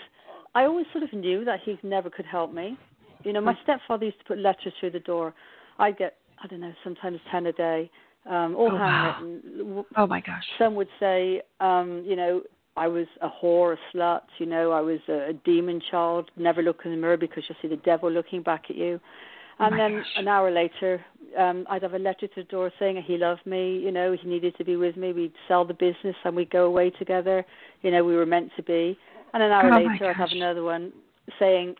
I always sort of knew that he never could help me. You know, my mm-hmm. stepfather used to put letters through the door. I get I don't know sometimes ten a day. Um, all oh, handwritten. Wow. Oh my gosh. Some would say, um, you know, I was a whore, a slut, you know, I was a, a demon child, never look in the mirror because you'll see the devil looking back at you. And oh then gosh. an hour later, um, I'd have a letter to the door saying he loved me, you know, he needed to be with me. We'd sell the business and we'd go away together, you know, we were meant to be. And an hour oh later, I'd have another one saying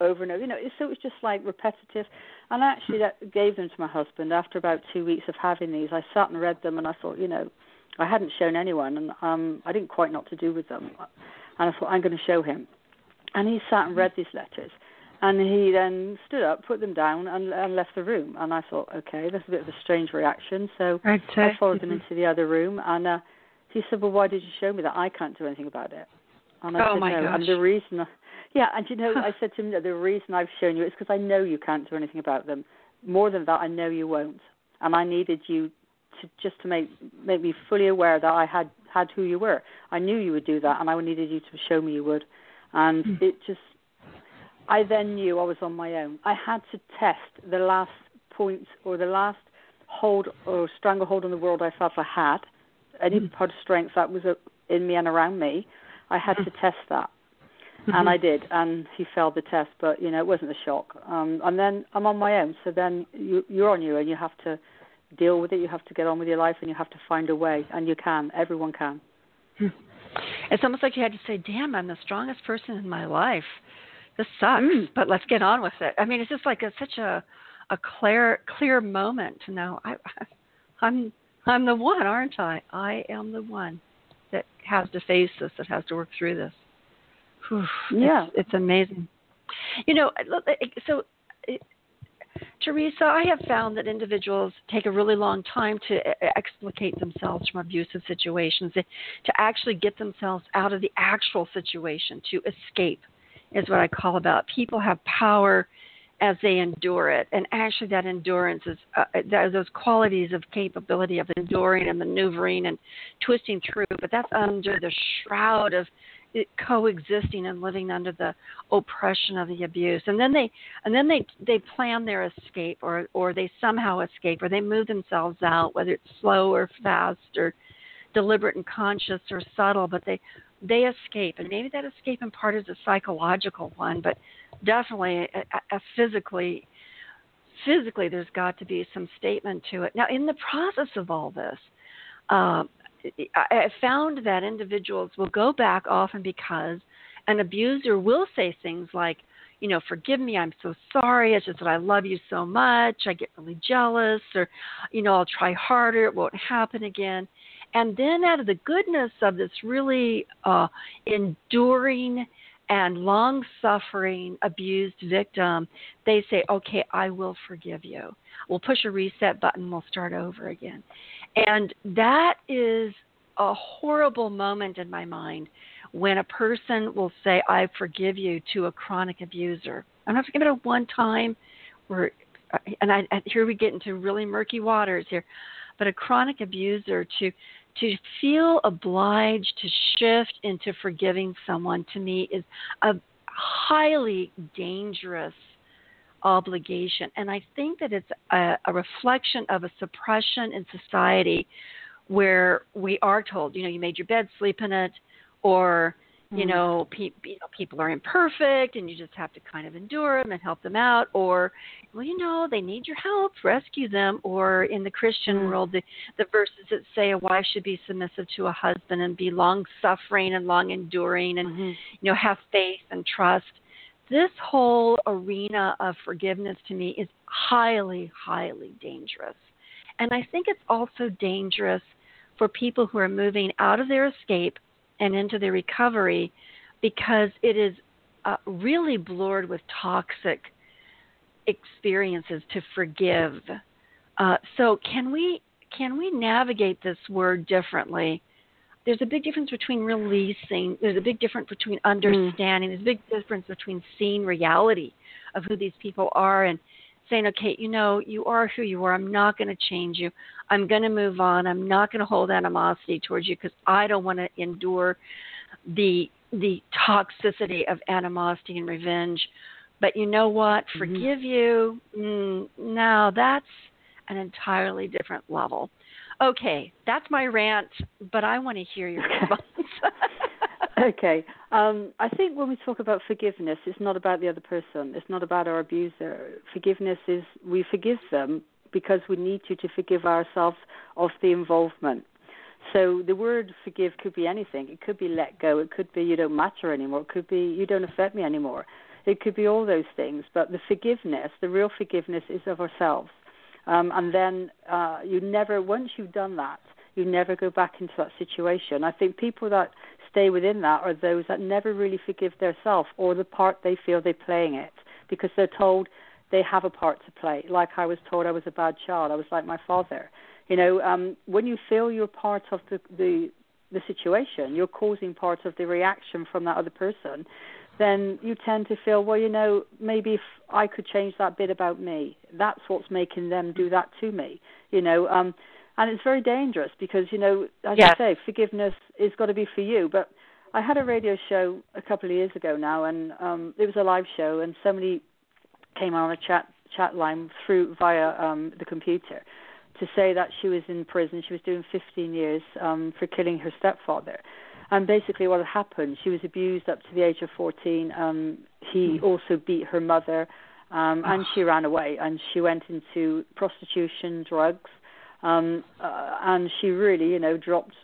over and over, you know, so it was just like repetitive. And I actually that gave them to my husband after about two weeks of having these. I sat and read them and I thought, you know, I hadn't shown anyone, and um, I didn't quite know what to do with them. And I thought, I'm going to show him. And he sat and read these letters. And he then stood up, put them down, and, and left the room. And I thought, okay, that's a bit of a strange reaction. So I followed him into the other room. And uh, he said, well, why did you show me that? I can't do anything about it. And I oh said, my no. gosh. And the reason, yeah, and you know, I said to him, the reason I've shown you is because I know you can't do anything about them. More than that, I know you won't. And I needed you to just to make make me fully aware that I had had who you were. I knew you would do that, and I needed you to show me you would. And mm. it just, I then knew I was on my own. I had to test the last point or the last hold or stranglehold on the world I felt I had any mm-hmm. part of strength that was in me and around me, I had to test that. Mm-hmm. And I did, and he failed the test, but you know it wasn't a shock. Um, and then I'm on my own, so then you, you're on your own. You have to deal with it. You have to get on with your life, and you have to find a way. And you can. Everyone can. Hmm. It's almost like you had to say, "Damn, I'm the strongest person in my life. This sucks, mm. but let's get on with it." I mean, it's just like a, such a a clear clear moment to know I I'm I'm the one, aren't I? I am the one that has to face this, that has to work through this. Whew, yeah, it's, it's amazing. You know, so Teresa, I have found that individuals take a really long time to explicate themselves from abusive situations, to actually get themselves out of the actual situation, to escape, is what I call about. People have power as they endure it. And actually, that endurance is uh, those qualities of capability of enduring and maneuvering and twisting through, but that's under the shroud of coexisting and living under the oppression of the abuse. And then they and then they they plan their escape or or they somehow escape or they move themselves out whether it's slow or fast or deliberate and conscious or subtle but they they escape. And maybe that escape in part is a psychological one but definitely a, a physically physically there's got to be some statement to it. Now in the process of all this uh, I found that individuals will go back often because an abuser will say things like, you know, forgive me, I'm so sorry. It's just that I love you so much. I get really jealous, or, you know, I'll try harder. It won't happen again. And then, out of the goodness of this really uh, enduring and long suffering abused victim, they say, okay, I will forgive you. We'll push a reset button, we'll start over again. And that is a horrible moment in my mind when a person will say, I forgive you to a chronic abuser. I'm not talking about a one time where, uh, and I, here we get into really murky waters here, but a chronic abuser to to feel obliged to shift into forgiving someone to me is a highly dangerous obligation. And I think that it's a, a reflection of a suppression in society where we are told, you know, you made your bed, sleep in it, or you mm-hmm. know, pe- you know, people are imperfect, and you just have to kind of endure them and help them out. Or, well, you know, they need your help, rescue them. Or in the Christian mm-hmm. world, the the verses that say a wife should be submissive to a husband and be long suffering and long enduring, and mm-hmm. you know, have faith and trust this whole arena of forgiveness to me is highly, highly dangerous. And I think it's also dangerous for people who are moving out of their escape and into their recovery because it is uh, really blurred with toxic experiences to forgive. Uh, so can we can we navigate this word differently there's a big difference between releasing there's a big difference between mm. understanding mm. there's a big difference between seeing reality of who these people are and saying okay you know you are who you are i'm not going to change you i'm going to move on i'm not going to hold animosity towards you because i don't want to endure the the toxicity of animosity and revenge but you know what mm-hmm. forgive you mm, no that's an entirely different level Okay, that's my rant, but I want to hear your response. okay. Um, I think when we talk about forgiveness, it's not about the other person. It's not about our abuser. Forgiveness is we forgive them because we need to to forgive ourselves of the involvement. So the word forgive could be anything. It could be let go. It could be you don't matter anymore. It could be you don't affect me anymore. It could be all those things. But the forgiveness, the real forgiveness, is of ourselves. Um, and then uh, you never, once you've done that, you never go back into that situation. I think people that stay within that are those that never really forgive themselves or the part they feel they're playing it because they're told they have a part to play. Like I was told I was a bad child. I was like my father. You know, um, when you feel you're part of the, the the situation, you're causing part of the reaction from that other person then you tend to feel, well, you know, maybe if I could change that bit about me, that's what's making them do that to me, you know. Um, and it's very dangerous because, you know, as yes. you say, forgiveness is got to be for you. But I had a radio show a couple of years ago now, and um, it was a live show, and somebody came on a chat chat line through via um, the computer to say that she was in prison. She was doing 15 years um, for killing her stepfather. And basically, what had happened, she was abused up to the age of 14. Um, he mm. also beat her mother, um, and she ran away. And she went into prostitution, drugs, um, uh, and she really, you know, dropped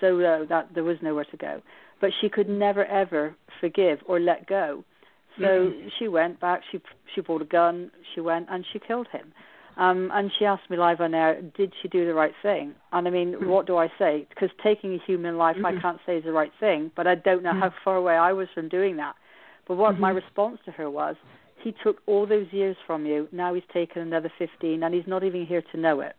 so low that there was nowhere to go. But she could never ever forgive or let go. So mm-hmm. she went back. She she bought a gun. She went and she killed him. Um, and she asked me live on air, did she do the right thing? And I mean, mm-hmm. what do I say? Because taking a human life, mm-hmm. I can't say is the right thing, but I don't know mm-hmm. how far away I was from doing that. But what my mm-hmm. response to her was, he took all those years from you. Now he's taken another 15, and he's not even here to know it.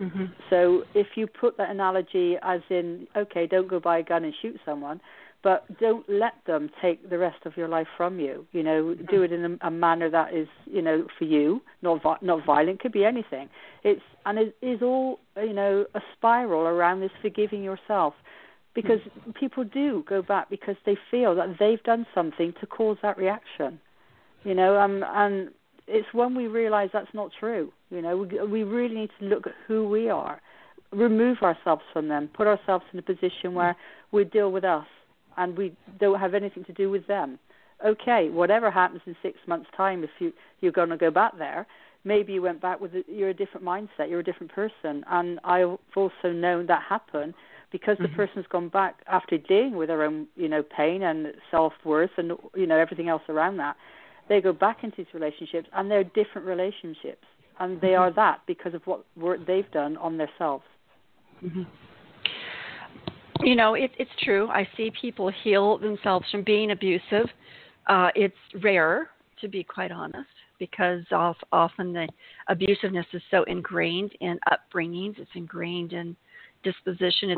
Mm-hmm. So if you put that analogy as in, okay, don't go buy a gun and shoot someone, but don't let them take the rest of your life from you. You know, mm-hmm. do it in a, a manner that is, you know, for you, not not violent. Could be anything. It's and it is all, you know, a spiral around this forgiving yourself, because mm-hmm. people do go back because they feel that they've done something to cause that reaction. You know, um, and it's when we realize that's not true. You know, we, we really need to look at who we are, remove ourselves from them, put ourselves in a position where mm-hmm. we deal with us and we don't have anything to do with them. Okay, whatever happens in six months' time, if you you're going to go back there, maybe you went back with a, you're a different mindset, you're a different person, and I've also known that happen because the mm-hmm. person's gone back after dealing with their own you know pain and self worth and you know everything else around that. They go back into these relationships, and they're different relationships, and they mm-hmm. are that because of what work they've done on themselves. Mm-hmm. You know, it, it's true. I see people heal themselves from being abusive. Uh, it's rare, to be quite honest, because of, often the abusiveness is so ingrained in upbringings. It's ingrained in disposition.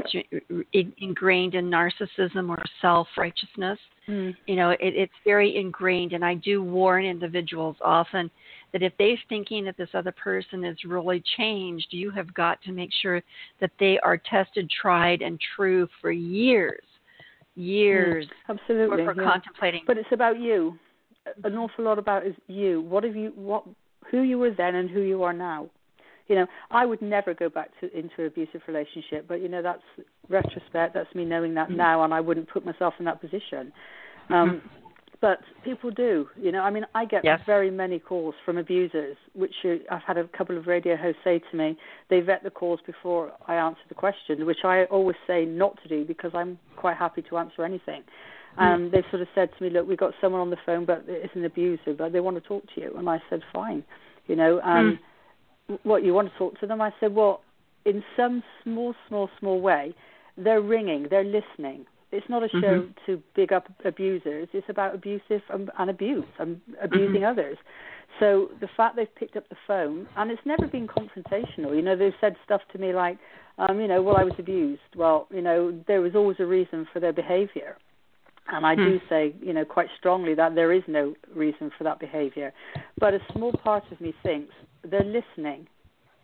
It's ingrained in narcissism or self righteousness. Mm. You know, it, it's very ingrained, and I do warn individuals often that if they're thinking that this other person is really changed, you have got to make sure that they are tested, tried, and true for years, years. Mm. Absolutely, for, for yeah. contemplating. But it's about you. An awful lot about is you. What have you? What? Who you were then and who you are now you know, I would never go back to into an abusive relationship, but you know, that's retrospect. That's me knowing that mm-hmm. now, and I wouldn't put myself in that position. Um, mm-hmm. But people do, you know. I mean, I get yes. very many calls from abusers, which I've had a couple of radio hosts say to me. They vet the calls before I answer the question, which I always say not to do because I'm quite happy to answer anything. Mm. Um, they've sort of said to me, "Look, we've got someone on the phone, but it's an abuser, but they want to talk to you." And I said, "Fine," you know. Um, mm what you want to talk to them? I said, well, in some small, small, small way, they're ringing, they're listening. It's not a show mm-hmm. to big up abusers. It's about abusive and, and abuse and abusing mm-hmm. others. So the fact they've picked up the phone and it's never been confrontational. You know, they've said stuff to me like, um, you know, well, I was abused. Well, you know, there was always a reason for their behaviour. And I do hmm. say, you know, quite strongly that there is no reason for that behaviour. But a small part of me thinks they're listening.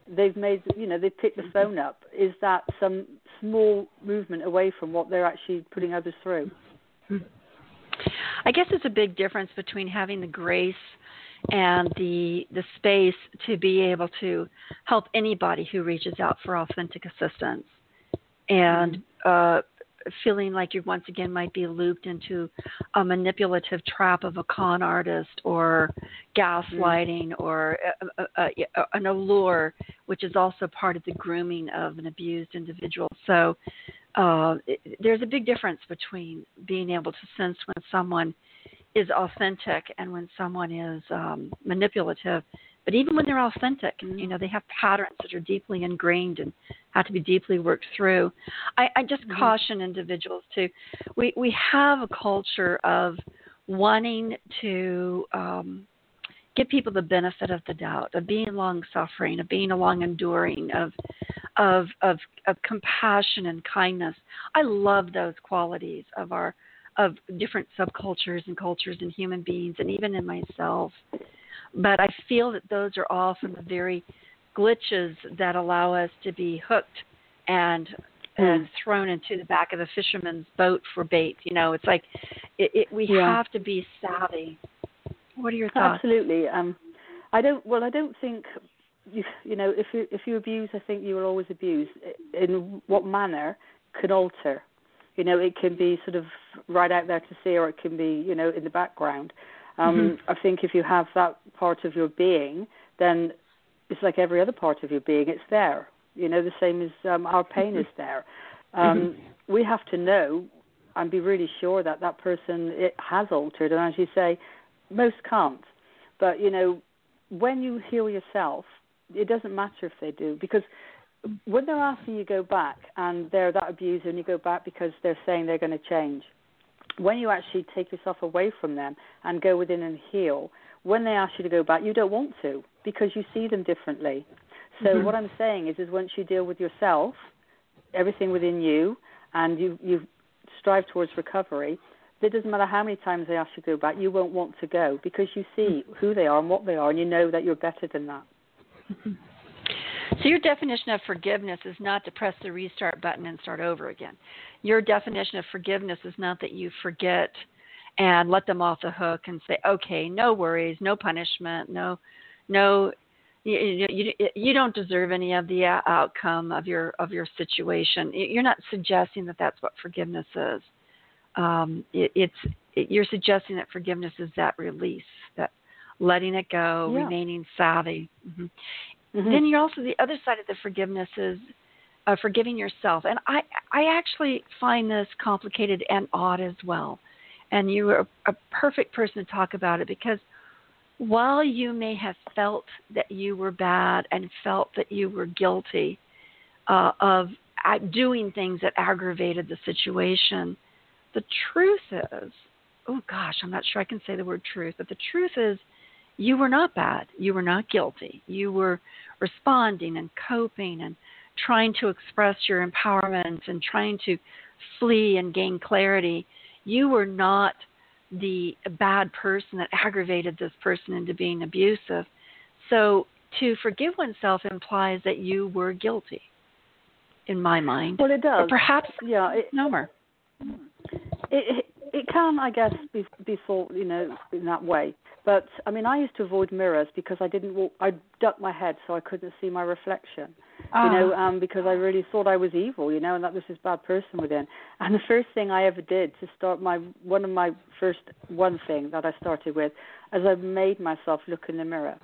They've made, you know, they picked the phone up. Is that some small movement away from what they're actually putting others through? I guess it's a big difference between having the grace and the the space to be able to help anybody who reaches out for authentic assistance and uh, feeling like you once again might be looped into a manipulative trap of a con artist or gaslighting mm. or a, a, a, an allure, which is also part of the grooming of an abused individual. So uh, it, there's a big difference between being able to sense when someone is authentic and when someone is um, manipulative but even when they're authentic, and you know, they have patterns that are deeply ingrained and have to be deeply worked through. I, I just mm-hmm. caution individuals to we we have a culture of wanting to um, give people the benefit of the doubt, of being long suffering, of being long enduring, of of of of compassion and kindness. I love those qualities of our of different subcultures and cultures and human beings and even in myself. But I feel that those are often the very glitches that allow us to be hooked and hmm. and thrown into the back of the fisherman's boat for bait. You know, it's like it, it, we yeah. have to be savvy. What are your thoughts? Absolutely. Um, I don't. Well, I don't think you, you know, if you if you abuse, I think you will always abuse. In what manner can alter. You know, it can be sort of right out there to see, or it can be, you know, in the background. Um, mm-hmm. I think if you have that part of your being, then it's like every other part of your being. It's there. You know, the same as um, our pain is there. Um, mm-hmm. We have to know and be really sure that that person it has altered. And as you say, most can't. But you know, when you heal yourself, it doesn't matter if they do because when they're asking you go back and they're that abuser and you go back because they're saying they're going to change, when you actually take yourself away from them and go within and heal, when they ask you to go back, you don't want to because you see them differently. So mm-hmm. what I'm saying is, is once you deal with yourself, everything within you, and you you strive towards recovery, it doesn't matter how many times they ask you to go back, you won't want to go because you see who they are and what they are, and you know that you're better than that. So your definition of forgiveness is not to press the restart button and start over again. Your definition of forgiveness is not that you forget and let them off the hook and say, "Okay, no worries, no punishment, no, no, you, you, you don't deserve any of the outcome of your of your situation." You're not suggesting that that's what forgiveness is. Um, it, it's it, you're suggesting that forgiveness is that release, that letting it go, yeah. remaining savvy. Mm-hmm. Mm-hmm. Then you're also the other side of the forgiveness is uh, forgiving yourself, and I I actually find this complicated and odd as well. And you are a perfect person to talk about it because while you may have felt that you were bad and felt that you were guilty uh, of doing things that aggravated the situation, the truth is, oh gosh, I'm not sure I can say the word truth, but the truth is you were not bad. You were not guilty. You were responding and coping and trying to express your empowerment and trying to flee and gain clarity. You were not the bad person that aggravated this person into being abusive. So to forgive oneself implies that you were guilty, in my mind. Well, it does. Or perhaps, yeah, it, no more. It, it can, I guess, be, be thought, you know, in that way. But I mean, I used to avoid mirrors because I didn't walk. I ducked my head so I couldn't see my reflection. You know, ah. um, because I really thought I was evil, you know, and that was this bad person within. And the first thing I ever did to start my one of my first one thing that I started with, is I made myself look in the mirror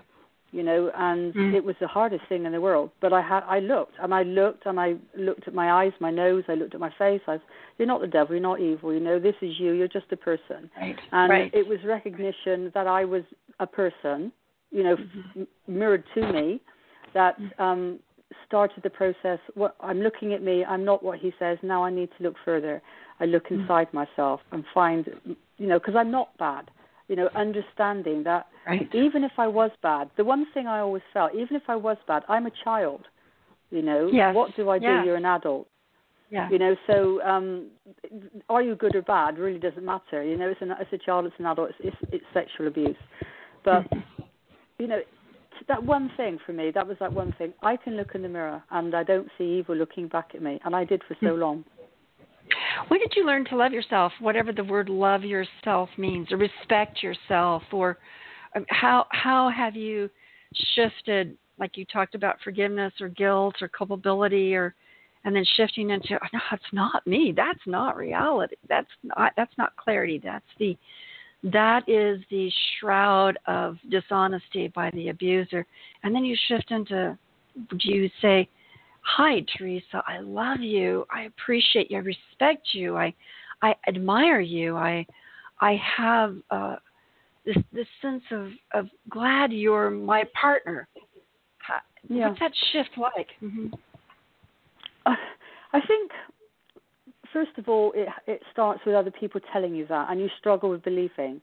you know, and mm. it was the hardest thing in the world. But I had, I looked and I looked and I looked at my eyes, my nose, I looked at my face. I was, you're not the devil, you're not evil, you know, this is you, you're just a person. Right. And right. it was recognition that I was a person, you know, mm-hmm. f- mirrored to me, that mm. um, started the process. What I'm looking at me, I'm not what he says. Now I need to look further. I look mm. inside mm. myself and find, you know, because I'm not bad you know, understanding that right. even if I was bad, the one thing I always felt, even if I was bad, I'm a child. You know, yes. what do I do? Yes. You're an adult. Yeah. You know, so um, are you good or bad really doesn't matter. You know, it's an it's a child, it's an adult, it's it's, it's sexual abuse. But you know, that one thing for me, that was that one thing. I can look in the mirror and I don't see evil looking back at me, and I did for so mm. long. When did you learn to love yourself, whatever the word love yourself means, or respect yourself, or um, how how have you shifted, like you talked about forgiveness or guilt or culpability, or and then shifting into no, it's not me. That's not reality. That's not that's not clarity. That's the that is the shroud of dishonesty by the abuser. And then you shift into do you say, Hi, Teresa. I love you. I appreciate you. I respect you. I, I admire you. I, I have uh, this this sense of of glad you're my partner. Yeah. What's that shift like? Mm-hmm. Uh, I think first of all, it it starts with other people telling you that, and you struggle with believing,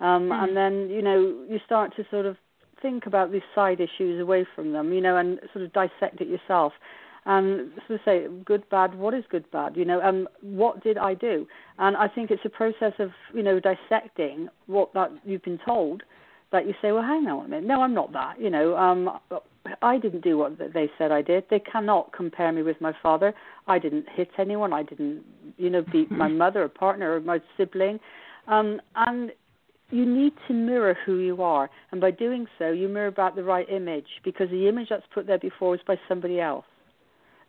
um, mm-hmm. and then you know you start to sort of think about these side issues away from them, you know, and sort of dissect it yourself. And sort of say, good, bad, what is good, bad? You know, um, what did I do? And I think it's a process of, you know, dissecting what that you've been told that you say, well, hang on a minute, no, I'm not that. You know, um, I didn't do what they said I did. They cannot compare me with my father. I didn't hit anyone. I didn't, you know, beat my mother or partner or my sibling. Um, and you need to mirror who you are, and by doing so, you mirror back the right image because the image that's put there before is by somebody else.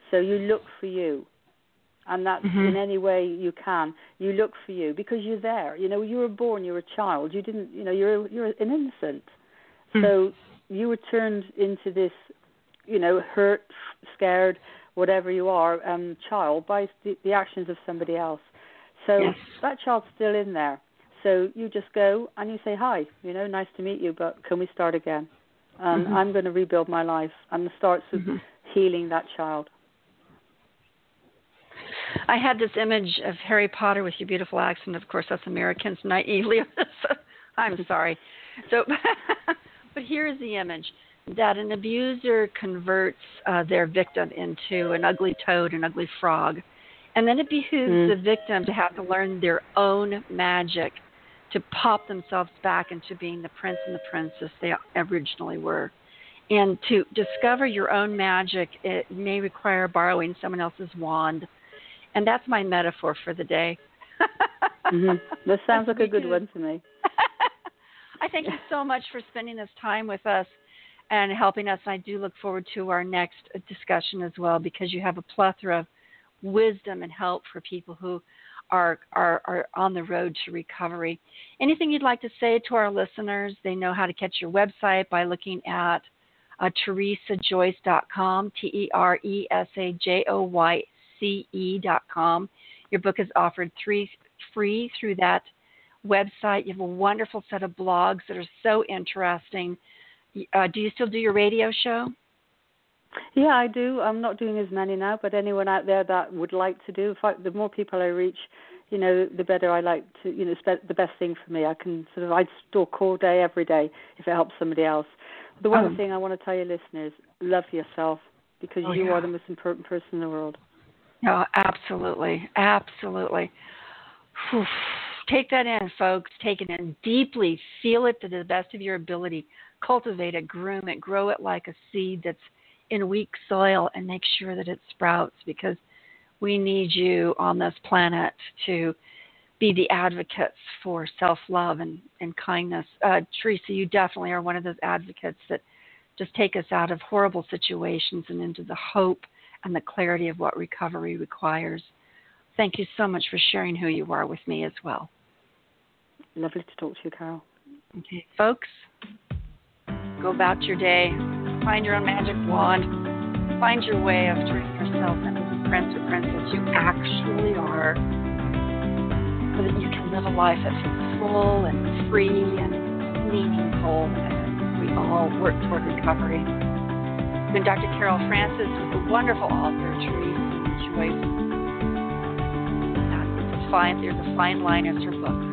So you look for you, and that's mm-hmm. in any way you can. You look for you because you're there. You know, you were born, you're a child. You didn't, you know, you're you're an innocent. Mm-hmm. So you were turned into this, you know, hurt, scared, whatever you are, um, child by the, the actions of somebody else. So yes. that child's still in there. So you just go and you say hi. You know, nice to meet you, but can we start again? Um, mm-hmm. I'm going to rebuild my life, and it starts with mm-hmm. healing that child. I had this image of Harry Potter with your beautiful accent. Of course, us Americans naively. I'm sorry. So, but here is the image that an abuser converts uh, their victim into an ugly toad, an ugly frog, and then it behooves mm. the victim to have to learn their own magic to pop themselves back into being the prince and the princess they originally were. And to discover your own magic, it may require borrowing someone else's wand. And that's my metaphor for the day. mm-hmm. That sounds like a good one to me. I thank you so much for spending this time with us and helping us. I do look forward to our next discussion as well because you have a plethora of wisdom and help for people who are, are, are on the road to recovery. Anything you'd like to say to our listeners? They know how to catch your website by looking at uh, teresajoyce.com, T E R E S A J O Y C E.com. Your book is offered three, free through that website. You have a wonderful set of blogs that are so interesting. Uh, do you still do your radio show? Yeah, I do. I'm not doing as many now, but anyone out there that would like to do, I, the more people I reach, you know, the better I like to, you know, it's the best thing for me. I can sort of, I'd talk all day, every day, if it helps somebody else. The one oh. thing I want to tell your listeners, love yourself because oh, you yeah. are the most important person in the world. Oh, absolutely. Absolutely. Whew. Take that in, folks. Take it in deeply. Feel it to the best of your ability. Cultivate it, groom it, grow it like a seed that's in weak soil and make sure that it sprouts because we need you on this planet to be the advocates for self love and, and kindness. Uh, Teresa, you definitely are one of those advocates that just take us out of horrible situations and into the hope and the clarity of what recovery requires. Thank you so much for sharing who you are with me as well. Lovely to talk to you, Carol. Okay, folks, go about your day Find your own magic wand. Find your way of turning yourself into the prince or princess you actually are so that you can live a life that's full and free and meaningful and we all work toward recovery. I've Dr. Carol Francis with a wonderful author Teresa Joyce. That's a there's a fine line as her book.